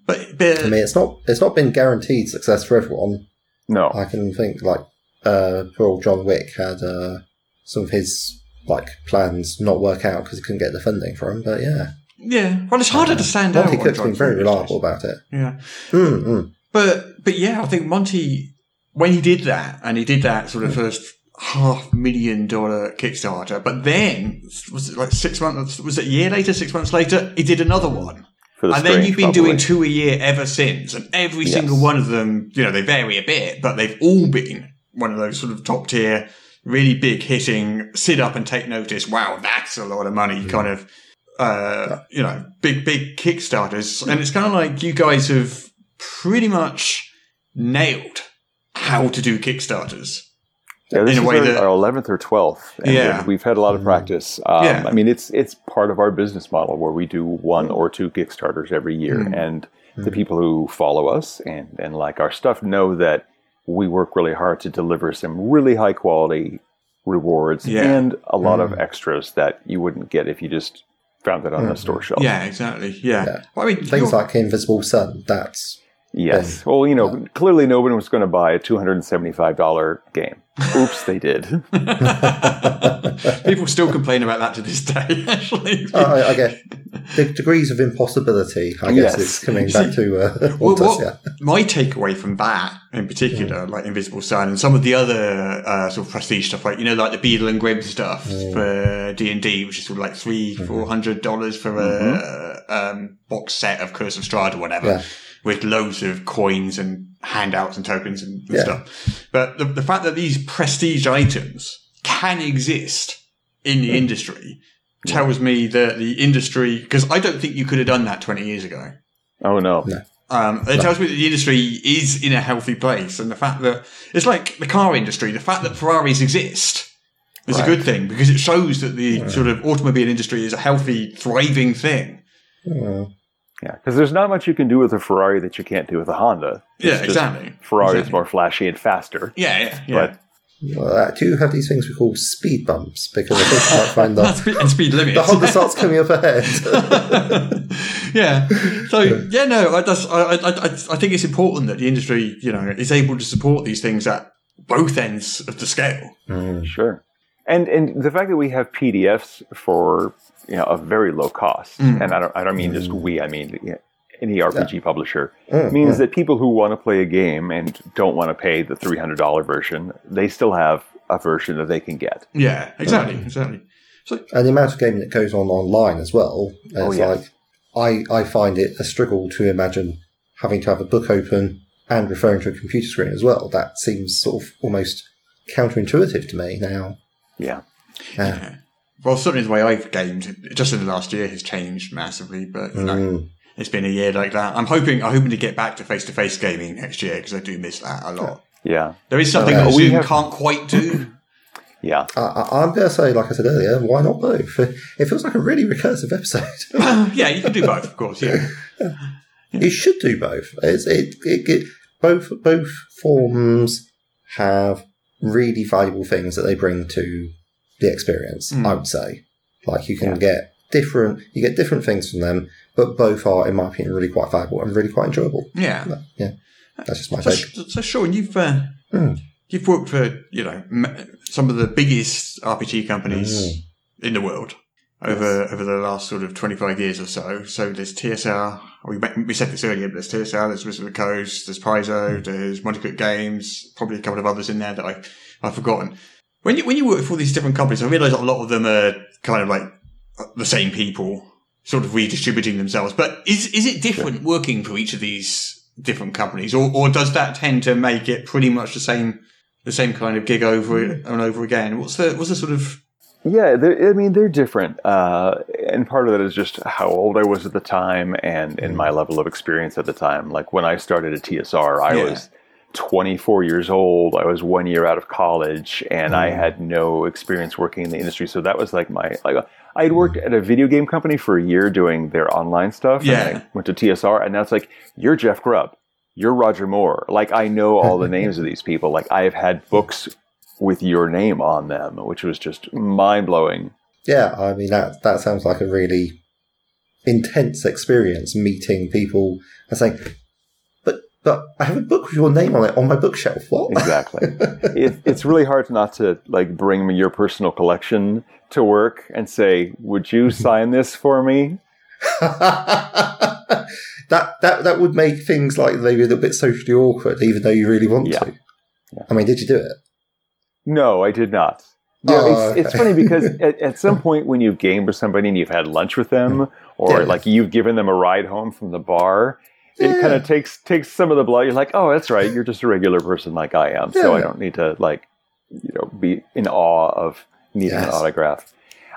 But, but I mean, it's not it's not been guaranteed success for everyone. No, I can think like uh, poor old John Wick had uh, some of his like plans not work out because he couldn't get the funding for him. But yeah, yeah, well, it's harder to stand out. Monte on Cook's John been very Wick. reliable about it. Yeah. Mm, mm. But but yeah, I think Monte when he did that and he did that sort of first half million dollar Kickstarter, but then was it like six months was it a year later, six months later, he did another one. the and then Strange, you've been probably. doing two a year ever since, and every Yes. single one of them, you know, they vary a bit, but they've all been one of those sort of top tier, really big hitting, sit up and take notice. Wow, that's a lot of money, kind of, uh, you know, big big Kickstarters, and it's kind of like you guys have pretty much nailed how to do Kickstarters. Yeah, this in a is way our, that- our 11th or 12th. And Yeah. we've had a lot of mm-hmm. practice. Um, Yeah. I mean, it's it's part of our business model where we do one mm. or two Kickstarters every year, mm. and the mm-hmm. people who follow us and and like our stuff know that we work really hard to deliver some really high quality rewards Yeah. and a lot of mm. extras that you wouldn't get if you just found it on a hmm. store shelf. Yeah, exactly. Yeah. Yeah. Well, I mean, Things like Invisible Sun. That's Yes. Well, you know, clearly no one was going to buy a two hundred and seventy-five dollar game. Oops, they did. people still complain about that to this day. *laughs* Actually, uh, I, guess the degrees of impossibility. I guess Yes. it's coming back to uh, Well, haunt us, what- yeah. my takeaway from that in particular, like Invisible Sun and some of the other uh, sort of prestige stuff, like you know, like the Beadle and Grimm stuff for D and D, which is sort of like three, four hundred dollars for a um, box set of Curse of Strahd or whatever, Yeah. With loads of coins and handouts and tokens and, and Yeah. stuff. But the, the fact that these prestige items can exist in the industry tells me that the industry, because I don't think you could have done that twenty years ago. Oh no. Um, it tells me that the industry is in a healthy place, and the fact that it's like the car industry. The fact that Ferraris exist is a good thing because it shows that the sort of automobile industry is a healthy, thriving thing. Mm. Yeah, because there's not much you can do with a Ferrari that you can't do with a Honda. Yeah, It's just exactly. Ferrari is more flashy and faster. Yeah, yeah, yeah. But Well, uh, do you have these things we call speed bumps? Because I think you might find and *laughs* that speed, and speed limits. the Honda starts coming up ahead. *laughs* yeah. So yeah, no, I, that's, I, I, I, I think it's important that the industry, you know, is able to support these things at both ends of the scale. sure. And and the fact that we have PDFs for you know a very low cost, Mm. and I don't I don't mean just we, I mean you know, any RPG publisher Mm, means that people who want to play a game and don't want to pay the three hundred dollar version, they still have a version that they can get. Yeah, exactly, exactly. So and the amount of gaming that goes on online as well. It's Oh, yeah. like I I find it a struggle to imagine having to have a book open and referring to a computer screen as well. That seems sort of almost counterintuitive to me now. Yeah. Yeah. Well, certainly the way I've gamed just in the last year has changed massively. But you know, Mm. it's been a year like that. I'm hoping I'm hoping to get back to face to face gaming next year because I do miss that a lot. Yeah, There is something Uh, that we Zoom have- can't quite do. yeah. I, I, I'm going to say, like I said earlier, why not both? It feels like a really recursive episode. *laughs* yeah, you can do both, of course. Yeah, *laughs* you should do both. It's, it, it, it, both both forms have really valuable things that they bring to the experience. I would say, like you can Yeah. get different, you get different things from them, but both are, in my opinion, really quite valuable and really quite enjoyable. yeah. Yeah, that's just my So, take. so Sean, you've uh, Hmm. you've worked for you know some of the biggest RPG companies Hmm. in the world over over the last sort of twenty five years or so. So there's TSR. We we said this earlier, but there's TSR. There's Wizard of the Coast. There's Hmm. Paizo. There's Monte Cook Games. Probably a couple of others in there that I I've forgotten. When you when you work for these different companies, I realise a lot of them are kind of like the same people, sort of redistributing themselves. But is is it different working for each of these different companies, or or does that tend to make it pretty much the same the same kind of gig over and over again? What's the what's the sort of Yeah, I mean they're different, uh, and part of that is just how old I was at the time and and my level of experience at the time. Like when I started at TSR, I Yeah. was 24 years old. I was one year out of college, and I had no experience working in the industry. So that was like my like I had worked at a video game company for a year doing their online stuff. Yeah. and I went to TSR, and now it's like you're Jeff Grubb, you're Roger Moore. Like I know all the names of these people. Like I've had books with your name on them, which was just mind blowing. Yeah, I mean that that sounds like a really intense experience meeting people and saying, "But but I have a book with your name on it on my bookshelf." What? Exactly. *laughs* it, it's really hard not to like bring me your personal collection to work and say, "Would you *laughs* sign this for me?" *laughs* that that that would make things like maybe a little bit socially awkward, even though you really want Yeah. to. I mean, did you do it? No, I did not. Know, Oh, it's, it's funny *laughs* because at, at some point when you've gamed with somebody and you've had lunch with them, *laughs* or Yeah. like you've given them a ride home from the bar, it Yeah. kind of takes takes some of the blood. You're like, oh, that's right, you're just a regular person like I am, so I don't need to like, you know, be in awe of needing an autograph.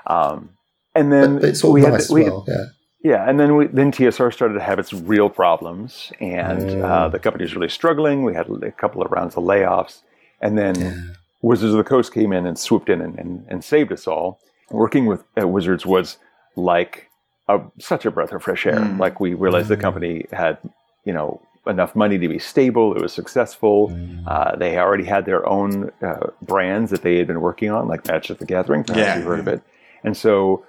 Um, and then But, but it's all we had nice we, well. Yeah. Yeah, and then we, then TSR started to have its real problems, and Mm. uh, the company was really struggling. We had a couple of rounds of layoffs, and then Wizards of the Coast came in and swooped in and, and, and saved us all. Working with uh, Wizards was like a, such a breath of fresh air. Mm. Like we realized the company had, you know, enough money to be stable. It was successful. Uh, they already had their own uh, brands that they had been working on, like Magic of the Gathering. Perhaps Yeah. you've heard of it. And so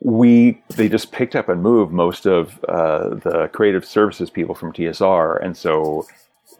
we they just picked up and moved most of uh, the creative services people from TSR, and so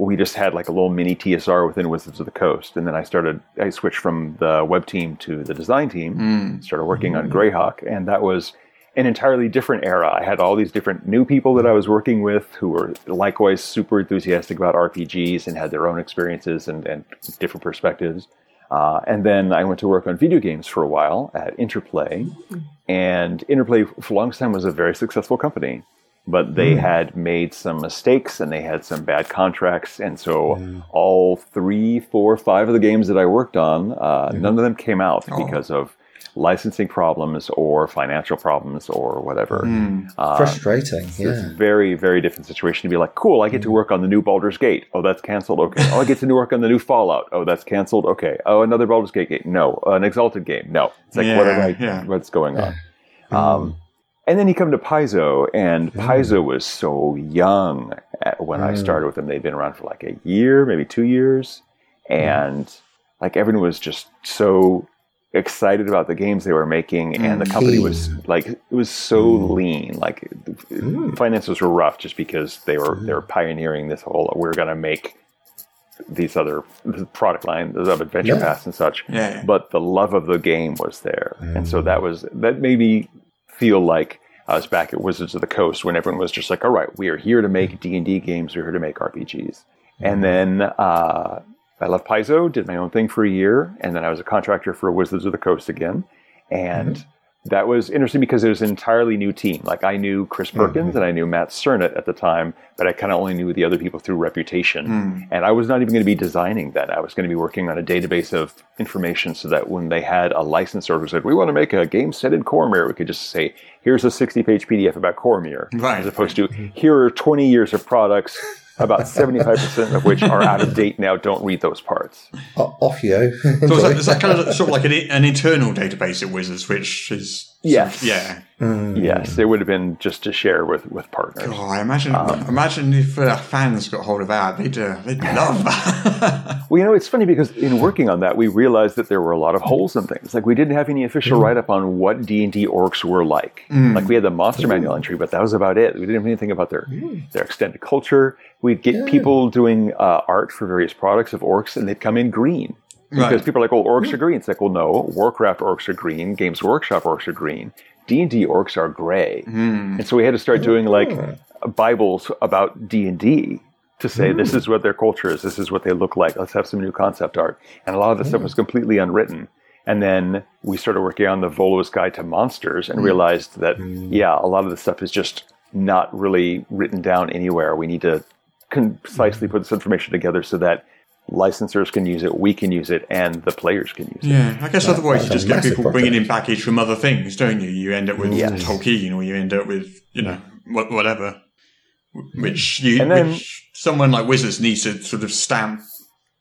we just had like a little mini TSR within Wizards of the Coast. And then I started, I switched from the web team to the design team, hmm. started working on hmm. Greyhawk, and that was an entirely different era. I had all these different new people that I was working with who were likewise super enthusiastic about RPGs and had their own experiences and, and different perspectives. Uh, and then I went to work on video games for a while at Interplay. Hmm. And Interplay, for a long time, was a very successful company. But they had made some mistakes and they had some bad contracts. And so all three, four, five of the games that I worked on, uh, none of them came out because of licensing problems or financial problems or whatever. Uh, Frustrating. it's Yeah. a very, very different situation to be like, cool, I get to work on the new Baldur's Gate. Oh, that's canceled. Okay. Oh, I get to work on the new Fallout. Oh, that's canceled. Okay. Oh, another Baldur's Gate game. No. an Exalted game. No. It's like, what am I, Yeah, yeah. what's going on? Um, and then you come to Paizo, and Paizo was so young at, when I started with them. They'd been around for like a year, maybe two years. And like everyone was just so excited about the games they were making, mm. and the company was like it was so mm. lean. Like finances were rough just because they were they were pioneering this whole we're going to make these other product line of Adventure Yeah. Pass and such. Yeah, yeah. But the love of the game was there, and so mm. that was that made me feel like I was back at Wizards of the Coast when everyone was just like, "All right, we are here to make mm-hmm. D and D games. We're here to make RPGs." And mm-hmm. then uh, I left Paizo, did my own thing for a year, and then I was a contractor for Wizards of the Coast again. And mm-hmm. That was interesting because it was an entirely new team. Like I knew Chris hmm. Perkins and I knew Matt Sernett at the time, but I kind of only knew the other people through reputation. Hmm. And I was not even going to be designing that. I was going to be working on a database of information so that when they had a licensor who said, we want to make a game set in Cormyr, we could just say, here's a 60 page PDF about Cormyr. Right. As opposed to, here are 20 years of products, about 75% of which are out of date now. Don't read those parts. O- Off you. So is that, is that *laughs* kind of sort of like an, an internal database at Wizards, which is Yes. yeah. Yes, it would have been just to share with, with partners. Oh, I imagine imagine if uh, fans got hold of that, they'd uh, they'd love that. *laughs* Well, you know, it's funny because in working on that, we realized that there were a lot of holes in things. Like we didn't have any official Mm. write-up on what D and D orcs were like. Like we had the monster manual entry, but that was about it. We didn't have anything about their Mm. their extended culture. We'd get people doing uh, art for various products of orcs, and they'd come in green. Because Right. people are like, "Oh, orcs are green." It's like, "Well, no. Warcraft orcs are green. Games Workshop orcs are green. D and D orcs are gray." Hmm. And so we had to start doing oh. like Bibles about D and D to say hmm. this is what their culture is, this is what they look like. Let's have some new concept art. And a lot of the stuff hmm. was completely unwritten. And then we started working on the Volo's Guide to Monsters and realized that yeah, a lot of the stuff is just not really written down anywhere. We need to concisely put this information together so that licensors can use it, we can use it, and the players can use it. yeah, I guess otherwise you just get massive people bringing in project. baggage from other things, don't you? You end up with Yes. Tolkien, or you end up with you know wha- whatever, which you And then- which someone like Wizards needs to sort of stamp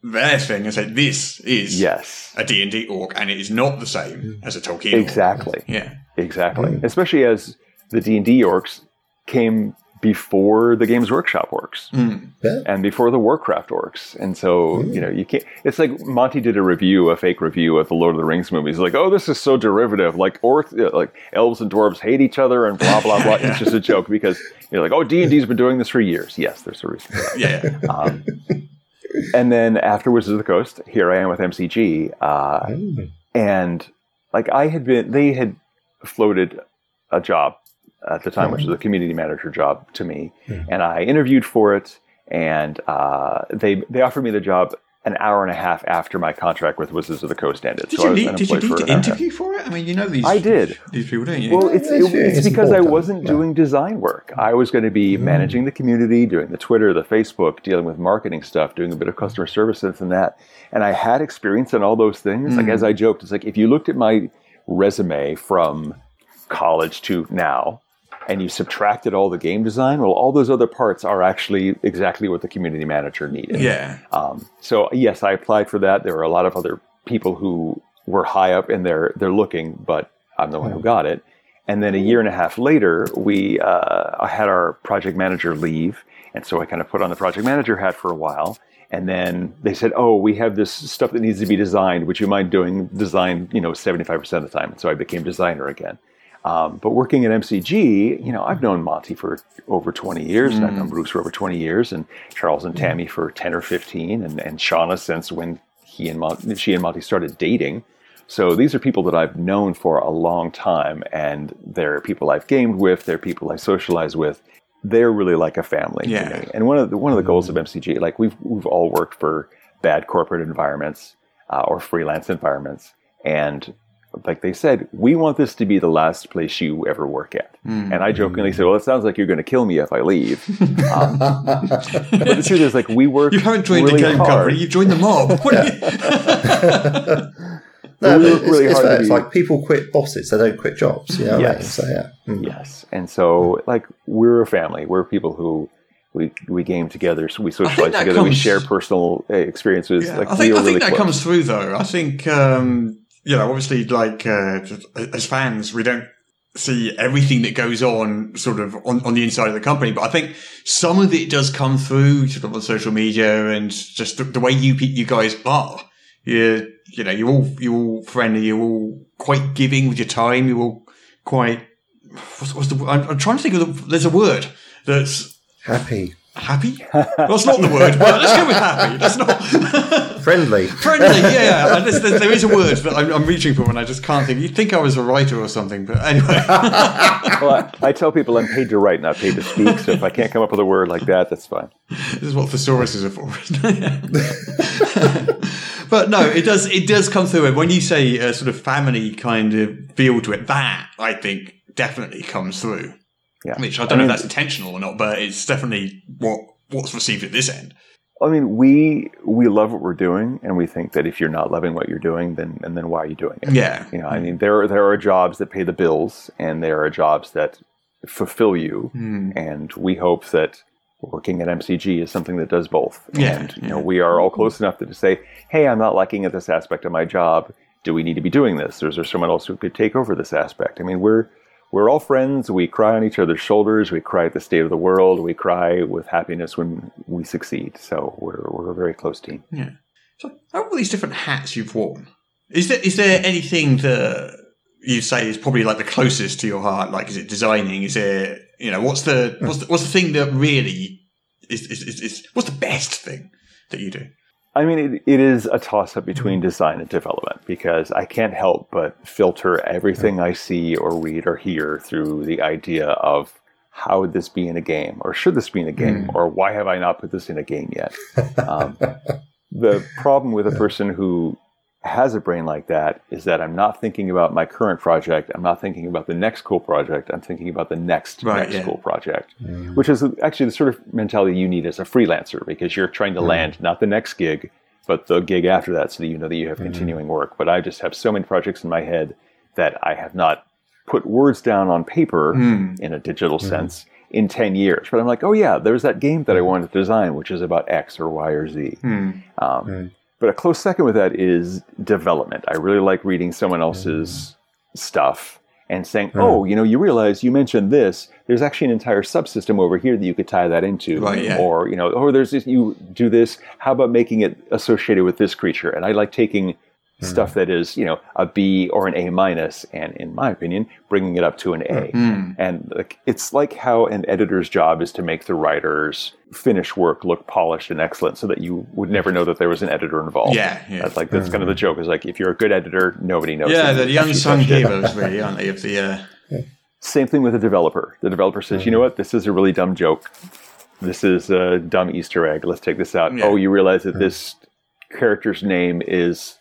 their thing and say this is Yes. a D and D orc, and it is not the same as a Tolkien. orc." Exactly. Yeah. Exactly. Especially as the D and D orcs came before the Games Workshop orcs Yeah. and before the Warcraft works and so you know you can't. It's like Monte did a review, a fake review of the Lord of the Rings movies. Like, oh, this is so derivative. Like orcs, uh, like elves and dwarves hate each other, and blah blah blah. It's just a joke because you're like, oh, D and D's been doing this for years. Yes, there's a reason. *laughs* For that. Yeah. Um, and then after Wizards of the Coast, here I am with MCG, uh, and like I had been, they had floated a job at the time, which was a mm-hmm. community manager job to me, and I interviewed for it, and uh, they they offered me the job an hour and a half after my contract with Wizards of the Coast ended. Did so I you was need, did you need to an hour and a half. interview for it? I mean, you know these. I did. These people, don't you? Well, it's, it's- it- it's it's because I wasn't yeah. doing design work. I was going to be mm-hmm. managing the community, doing the Twitter, the Facebook, dealing with marketing stuff, doing a bit of customer service this and that. And I had experience in all those things. Like as mm. I joked, it's like if you looked at my resume from college to now, and you subtracted all the game design, well, all those other parts are actually exactly what the community manager needed. yeah. Um, so yes, I applied for that. There were a lot of other people who were high up and they're they're looking, but I'm the one who got it. And then a year and a half later, we uh, I had our project manager leave, and so I kind of put on the project manager hat for a while. And then they said, "Oh, we have this stuff that needs to be designed. Would you mind doing design? You know, 75 percent of the time." And so I became designer again. Um, but working at MCG, you know, I've known Monte for over 20 years, and I've known Bruce for over 20 years, and Charles and Tammy for 10 or 15, and, and Shanna since when he and Mon- she and Monte started dating. So these are people that I've known for a long time, and they're people I've gamed with, they're people I socialize with. They're really like a family Yeah. to me. And one of the one of the goals of MCG, like we've we've all worked for bad corporate environments uh, or freelance environments, and like they said, we want this to be the last place you ever work at. Hmm. And I jokingly said, "Well, it sounds like you're going to kill me if I leave." *laughs* Um, but the truth is, like we work. You haven't joined really the game hard. company, you've joined the mob. *laughs* What are? *laughs* No, we work it's, really it's hard. It's like people quit bosses, they don't quit jobs. You know what I mean? Yes. So yeah. Mm. Yes, and so like we're a family. We're people who we we game together, so we socialize that together. we share personal uh, experiences. Yeah, like I think, I are think really that close. comes through though. I think um, you know, obviously, like uh, as fans, we don't see everything that goes on sort of on, on the inside of the company, but I think some of it does come through sort of on social media and just the, the way you you guys are. You you know, you're all you're all friendly. You're all quite giving with your time. You're all quite. What's, what's the? I'm, I'm trying to think of. The, there's a word that's Happy, happy. Well, it's not the word, but let's go with happy. That's not. *laughs* friendly. Friendly, yeah, yeah. *laughs* There's- there's- there is a word that I'm, I'm reaching for, and I just can't think. You'd think I was a writer or something, but anyway. *laughs* well, I, I tell people I'm paid to write, not paid to speak. So if I can't come up with a word like that, that's fine. this is what thesauruses are for. but no, it does. It does come through, and when you say a sort of family kind of feel to it, that I think definitely comes through. Yeah. Which I don't know if that's intentional or not, but it's definitely what what's received at this end. I mean, we we love what we're doing, and we think that if you're not loving what you're doing, then and then why are you doing it? Yeah. You know, I mean, there are, there are jobs that pay the bills, and there are jobs that fulfill you, hmm. and we hope that working at MCG is something that does both. Yeah, And you know, we are all close enough to say, "Hey, I'm not liking at this aspect of my job. Do we need to be doing this? Or is there someone else who could take over this aspect?" I mean, we're we're all friends. We cry on each other's shoulders. We cry at the state of the world. We cry with happiness when we succeed. So we're we're a very close team. Yeah. So, all these different hats you've worn, is there is there anything that you say is probably like the closest to your heart? Like, is it designing? Is it you know what's the what's the, what's the thing that really is is, is, is what's the best thing that you do? I mean, it, it is a toss up between design and development because I can't help but filter everything I see or read or hear through the idea of how would this be in a game or should this be in a game or why have I not put this in a game yet? *laughs* Um, the problem with a person who has a brain like that is that I'm not thinking about my current project. I'm not thinking about the next cool project. I'm thinking about the next Right, next yeah. cool project, mm. which is actually the sort of mentality you need as a freelancer because you're trying to land not the next gig, but the gig after that, so that you know that you have mm-hmm. continuing work. But I just have so many projects in my head that I have not put words down on paper hmm. in a digital sense in 10 years. But I'm like, oh yeah, there's that game that I mm. wanted to design, which is about X or Y or Z. Hmm. Um, But a close second with that is development. I really like reading someone else's mm. stuff and saying, oh, you know, you realize you mentioned this. There's actually an entire subsystem over here that you could tie that into. Right, yeah. Or, you know, or there's this, you do this. How about making it associated with this creature? And I like taking mm. stuff that is, you know, a B or an A minus, and in my opinion, bringing it up to an A. Mm. And like, it's like how an editor's job is to make the writer's finished work look polished and excellent, so that you would never know that there was an editor involved. Yeah, yeah. That's like that's kind of the mm-hmm. joke. Is like if you're a good editor, nobody knows. Yeah, that the you unsung *laughs* actually touched it. heroes, really, aren't they? Of the uh, Same thing with a developer. The developer says, you know mm-hmm. what, this is a really dumb joke. This is a dumb Easter egg. Let's take this out. Yeah. Oh, you realize that this character's name is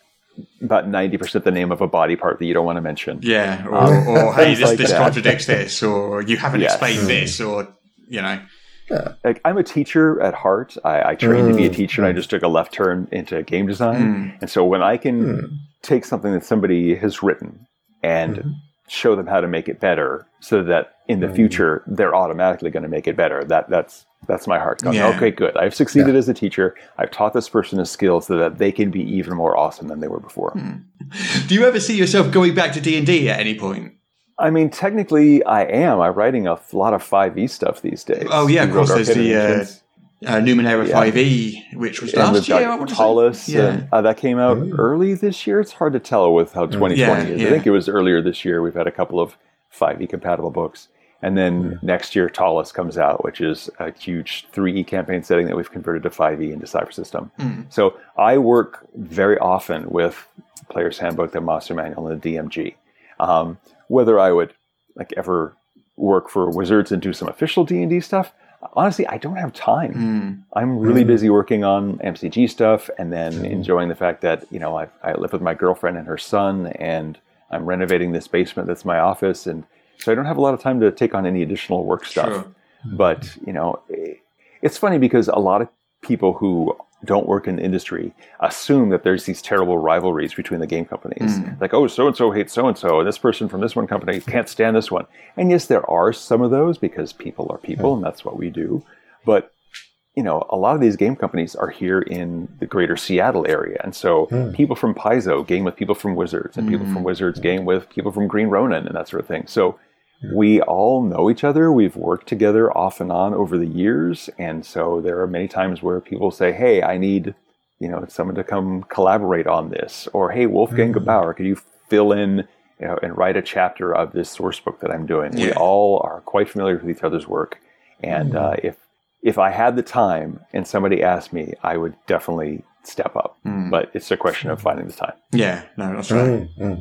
about 90% the name of a body part that you don't want to mention. yeah, or, or *laughs* hey, this, like this contradicts this, or you haven't Yes. explained mm-hmm. this, or you know, Like, I'm a teacher at heart. I, I trained to be a mm, teacher and I mm. just took a left turn into game design. Mm. And so when I can take something that somebody has written and mm-hmm. show them how to make it better so that in the future they're automatically going to make it better. That that's that's my heart going, Yeah. okay, good. I've succeeded as a teacher. I've taught this person a skill so that they can be even more awesome than they were before. Hmm. do you ever see yourself going back to D and D at any point? I mean, technically, I am. I'm writing a lot of 5e stuff these days. Oh yeah, of course. There's the uh, Ancients. uh, Numenera Yeah. Five E, which was and last we've year. I got want to Ptolus. Yeah. and, uh, that came out early this year. It's hard to tell with how 2020 Yeah, is. yeah. I think it was earlier this year. We've had a couple of 5e compatible books. And then next year, Ptolus comes out, which is a huge 3e campaign setting that we've converted to 5e into Cypher System. So I work very often with Player's Handbook, the Monster Manual, and the DMG. Um, whether I would like ever work for Wizards and do some official D and D stuff, honestly, I don't have time. Hmm. I'm really hmm. busy working on MCG stuff, and then hmm. enjoying the fact that you know I, I live with my girlfriend and her son, and I'm renovating this basement that's my office, and so I don't have a lot of time to take on any additional work stuff. Sure. But you know, it's funny because a lot of people who don't work in the industry assume that there's these terrible rivalries between the game companies. Mm. Like, oh, so and so hates so and so, and this person from this one company can't stand this one. And yes, there are some of those because people are people, and that's what we do. But you know, a lot of these game companies are here in the greater Seattle area. And so hmm. people from Paizo game with people from Wizards, and people from mm. Wizards game with people from Green Ronin and that sort of thing. So we all know each other. We've worked together off and on over the years. And so there are many times where people say, Hey, I need, you know, someone to come collaborate on this. Or, Hey, Wolfgang mm-hmm. Baur, could you fill in, you know, and write a chapter of this source book that I'm doing? We all are quite familiar with each other's work. And mm-hmm. uh, if if I had the time and somebody asked me, I would definitely step up. Mm. But it's a question of finding the time. Yeah, no, that's right. Mm-hmm.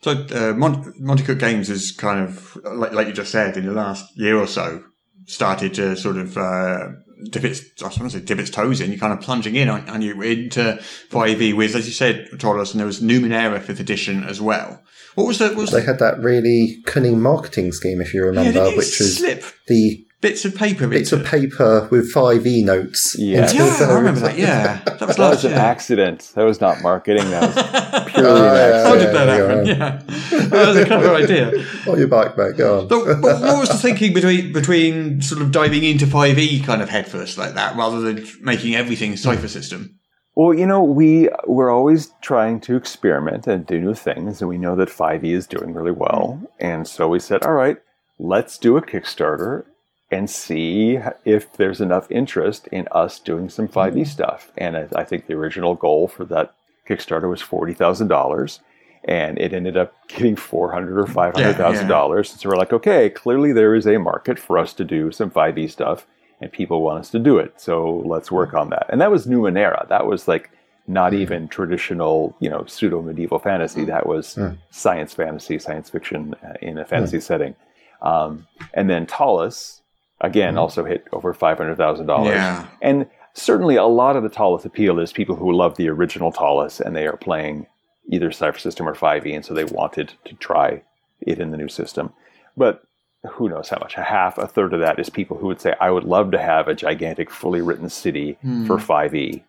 So uh, Mon- Monte Cook Games has kind of, like, like you just said, in the last year or so, started to sort of uh, dip its, I to say dip its toes in. You're kind of plunging in, aren't aren't you, into 5e with, as you said, Ptolus, and there was Numenera 5th edition as well. What was that? what was They had that really cunning marketing scheme, if you remember, didn't which was slip the bits of paper bits into of paper with 5e notes. Yeah. Yeah, I remember that. Yeah, *laughs* that was That last was an year. accident. That was not marketing. That was *laughs* purely Oh, an yeah. accident. How did that Yeah, happen? yeah. Yeah, that was a clever *laughs* idea. On your bike, mate. Go on. But, but what was the thinking between between sort of diving into 5e kind of headfirst like that, rather than making everything Cypher system? Well, you know, we we're always trying to experiment and do new things, and we know that 5e is doing really well. Mm. And so we said, all right, let's do a Kickstarter and see if there's enough interest in us doing some 5e stuff. And I, I think the original goal for that Kickstarter was forty thousand dollars, and it ended up getting four hundred or five hundred thousand dollars. So we're like, okay, clearly there is a market for us to do some 5e stuff, and people want us to do it. So let's work on that. And that was Numenera. That was like not even traditional, you know, pseudo medieval fantasy. That was science fantasy, science fiction uh, in a fantasy setting. Um, and then Ptolus, again, also hit over five hundred thousand dollars. Yeah. And certainly a lot of the Ptolus appeal is people who love the original Ptolus and they are playing either Cypher System or 5e, and so they wanted to try it in the new system. But who knows how much? A half, a third of that is people who would say, I would love to have a gigantic, fully written city for 5e.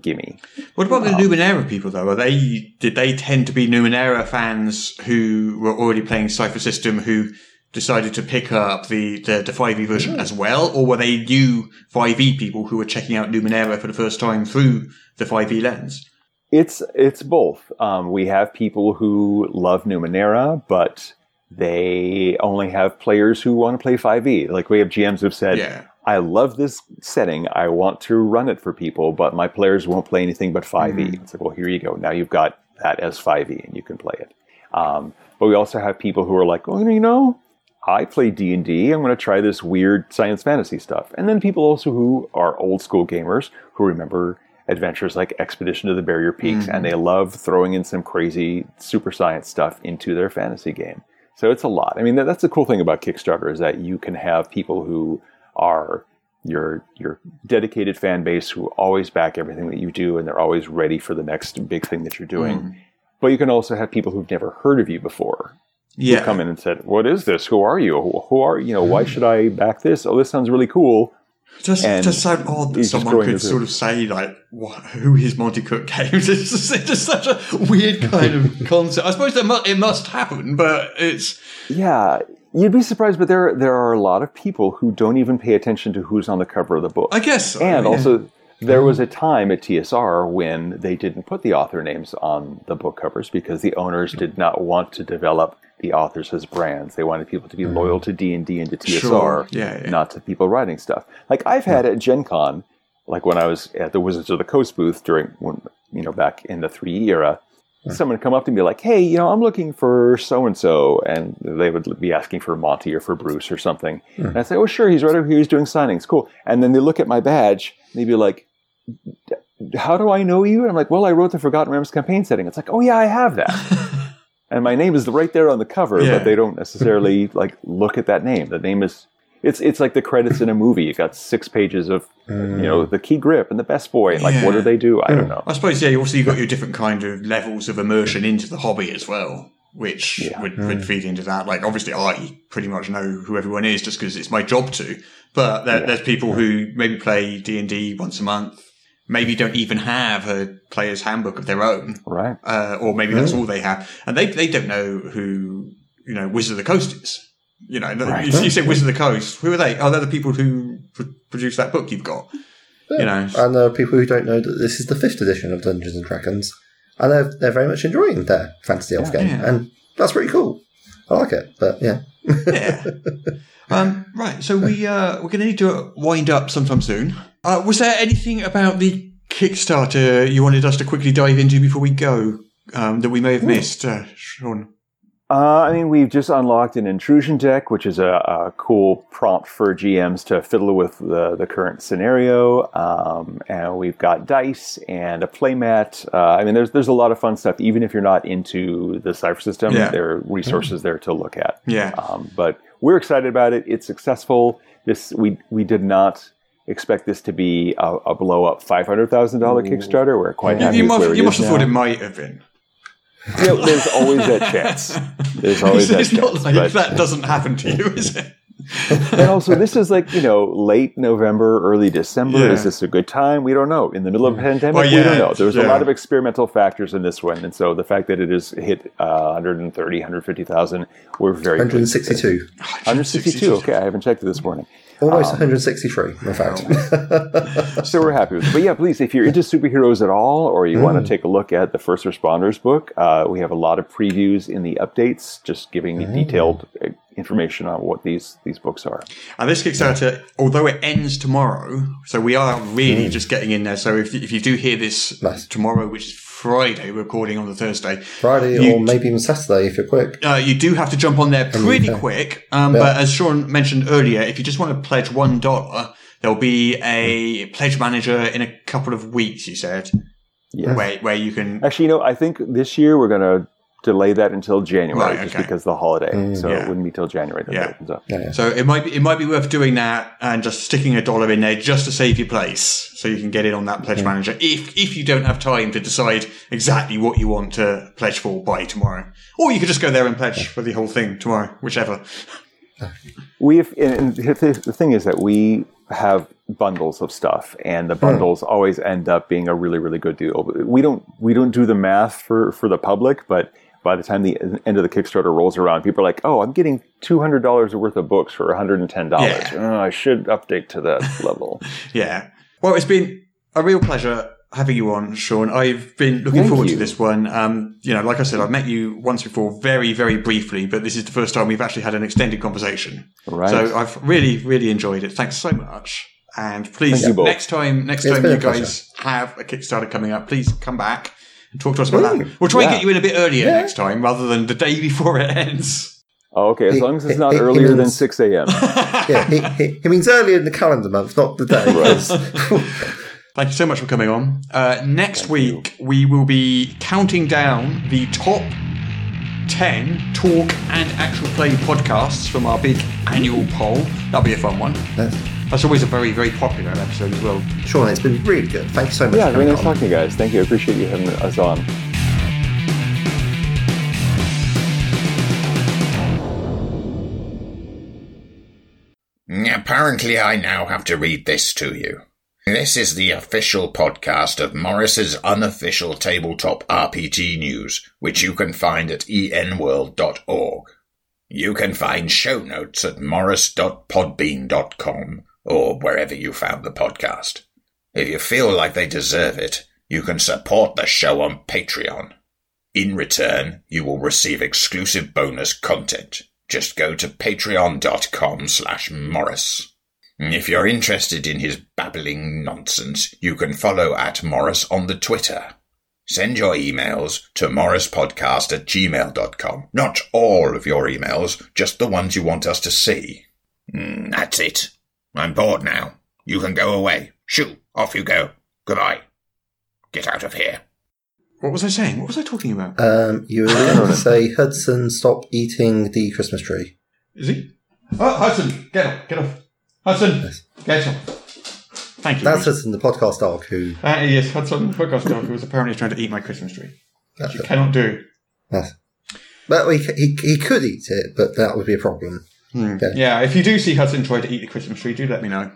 Gimme. What about the Um, Numenera people though? Are they did they tend to be Numenera fans who were already playing Cypher System who decided to pick up the, the, the 5e version as well? Or were they new 5e people who were checking out Numenera for the first time through the 5e lens? It's it's both. Um, we have people who love Numenera, but they only have players who want to play 5e. Like we have GMs who've said, Yeah. I love this setting. I want to run it for people, but my players won't play anything but 5e. It's like, well, here you go. Now you've got that as 5e and you can play it. Um, but we also have people who are like, well, you know, I play D&D. I'm going to try this weird science fantasy stuff. And then people also who are old school gamers who remember adventures like Expedition to the Barrier Peaks and mm-hmm. they love throwing in some crazy super science stuff into their fantasy game. So it's a lot. I mean, that's the cool thing about Kickstarter is that you can have people who are your your dedicated fan base who always back everything that you do and they're always ready for the next big thing that you're doing. Mm. But you can also have people who've never heard of you before Yeah. come in and said, "What is this? Who are you? Who, are you know? Why hmm. should I back this? Oh, this sounds really cool." Just, And just sound odd that someone could sort of say like, what, "Who is Monte Cook Games?" *laughs* It's just, it's just such a weird kind of *laughs* concept. I suppose that mu- it must happen, but it's Yeah, you'd be surprised, but there there are a lot of people who don't even pay attention to who's on the cover of the book. I guess, so, and yeah. also there was hmm. a time at TSR when they didn't put the author names on the book covers because the owners hmm. did not want to develop the authors as brands. They wanted people to be mm. loyal to D and D and to TSR, Sure. Yeah, yeah. not to people writing stuff. Like I've had at Gen Con, like when I was at the Wizards of the Coast booth during when you know back in the three era. Mm. Someone come up to me like, "Hey, you know, I'm looking for so and so," and they would be asking for Monte or for Bruce or something. Mm. And I say, "Oh, sure, he's right over here. He's doing signings. Cool." And then they look at my badge. And they'd be like, "How do I know you?" And I'm like, "Well, I wrote the Forgotten Realms campaign setting." It's like, "Oh yeah, I have that." *laughs* and my name is right there on the cover, Yeah. but they don't necessarily *laughs* like look at that name. The name is it's it's like the credits in a movie. You got six pages of you know mm. the key grip and the best boy. And like, what do they do? I don't know. I suppose, yeah, also you've got your different kind of levels of immersion into the hobby as well, which Yeah. would, mm. would feed into that. Like, obviously, I pretty much know who everyone is just because it's my job to. But there, there's people who maybe play D&D once a month, maybe don't even have a player's handbook of their own, Right? uh, or maybe that's all they have. And they, they don't know who, you know, Wizard of the Coast is. You know, Right. you, you say Wizard of the Coast, who are they? Oh, they're the people who pr- produced that book you've got. You know, And there are people who don't know that this is the fifth edition of Dungeons and Dragons, and they're they're very much enjoying their fantasy elf game, Yeah. and that's pretty cool. I like it, but yeah, yeah. *laughs* Um, right, so we uh, we're going to need to wind up sometime soon. Uh, was there anything about the Kickstarter you wanted us to quickly dive into before we go um, that we may have missed, uh, Sean? Uh, I mean, we've just unlocked an intrusion deck, which is a, a cool prompt for GMs to fiddle with the, the current scenario. Um, and we've got dice and a playmat. Uh, I mean, there's there's a lot of fun stuff. Even if you're not into the Cypher system, Yeah. there are resources there to look at. Yeah. Um, but we're excited about it. It's successful. This we we did not expect this to be a, a blow up five hundred thousand dollar Kickstarter. We're quite You, happy you with must, where it you must have now. thought it might have been. You know, there's always that chance. *laughs* There's always It's, that it's not like but- that doesn't happen to you, is it? *laughs* and also, this is like you know late November, early December. Yeah. Is this a good time? We don't know. In the middle of a pandemic, Well, we don't know. There's yeah. a lot of experimental factors in this one, and so the fact that it has hit uh, 130, 150,000, we're very pleased with it. 162. 162. Okay, I haven't checked it this morning. Almost Um, 163, in fact. *laughs* So we're happy with it. But yeah, please, if you're into superheroes at all, or you Mm. want to take a look at the First Responders book, uh, we have a lot of previews in the updates, just giving Mm. detailed uh, information on what these these books are. And this Kickstarter, although it ends tomorrow, so we are really just getting in there. So if, if you do hear this Nice. tomorrow, which is Friday, recording on the Thursday, Friday You- or maybe even Saturday if you're quick. uh, you do have to jump on there pretty Okay. quick. Um, But as Sean mentioned earlier, if you just want to pledge one dollar, there'll be a pledge manager in a couple of weeks. You said, Yeah. where where you can. Actually, you know, I think this year we're going to delay that until January, Right, just because of the holiday. Mm, so Yeah. it wouldn't be till January that Yeah. it opens up. Yeah. So it might be it might be worth doing that and just sticking a dollar in there just to save your place, so you can get in on that pledge manager. If if you don't have time to decide exactly what you want to pledge for by tomorrow, or you could just go there and pledge for the whole thing tomorrow, whichever. We have, and and the the thing is that we have bundles of stuff, and the mm. bundles always end up being a really, really good deal. We don't we don't do the math for for the public, but by the time the end of the Kickstarter rolls around, people are like, "Oh, I'm getting two hundred dollars worth of books for one hundred and ten dollars. Yeah. Oh, I should update to that level." *laughs* Yeah. Well, it's been a real pleasure having you on, Sean. I've been looking Thank forward to this one. Um, you know, like I said, I've met you once before, very, very briefly, but this is the first time we've actually had an extended conversation. Right. So I've really, really enjoyed it. Thanks so much. And please, you next time, next It's time you a pleasure. guys have a Kickstarter coming up, please come back and talk to us about that. We'll try and get you in a bit earlier next time, rather than the day before it ends. Oh, okay, as He- long as it's not he earlier than means- six a.m. *laughs* Yeah, he, he, he means earlier in the calendar month, not the day. 'cause- *laughs* Thank you so much for coming on. Uh, next week, we will be counting down the top 10 talk and actual play podcasts from our big annual poll. That'll be a fun one. That's- That's always a very, very popular episode as well. Sean, it's been really good. Thank you so much yeah, for very coming nice on. talking to you guys. Thank you. I appreciate you having us on. Apparently, I now have to read this to you. This is the official podcast of Morrus's unofficial tabletop RPG news, which you can find at enworld.org. You can find show notes at morrus.podbean.com or wherever you found the podcast. If you feel like they deserve it, you can support the show on Patreon. In return, you will receive exclusive bonus content. Just go to patreon.com slash morrus. If you're interested in his babbling nonsense, you can follow at Morrus on the Twitter. Send your emails to morruspodcast at gmail.com. Not all of your emails, just the ones you want us to see. Mm, that's it. I'm bored now. You can go away. Shoo, off you go. Goodbye. Get out of here. What was I saying? What was I talking about? Um, you were going *laughs* to say, Hudson, stop eating the Christmas tree. Is he? Oh, Hudson, get off, get off. Hudson, Yes. get off. Thank you. That's Hudson, the podcast dog, who. Uh, yes, Hudson, the podcast dog, who was apparently trying to eat my Christmas tree. Which you cannot do. Yes. But he, he, he could eat it, but that would be a problem. Hmm. Yeah, if you do see Hudson try to eat the Christmas tree, do let me know.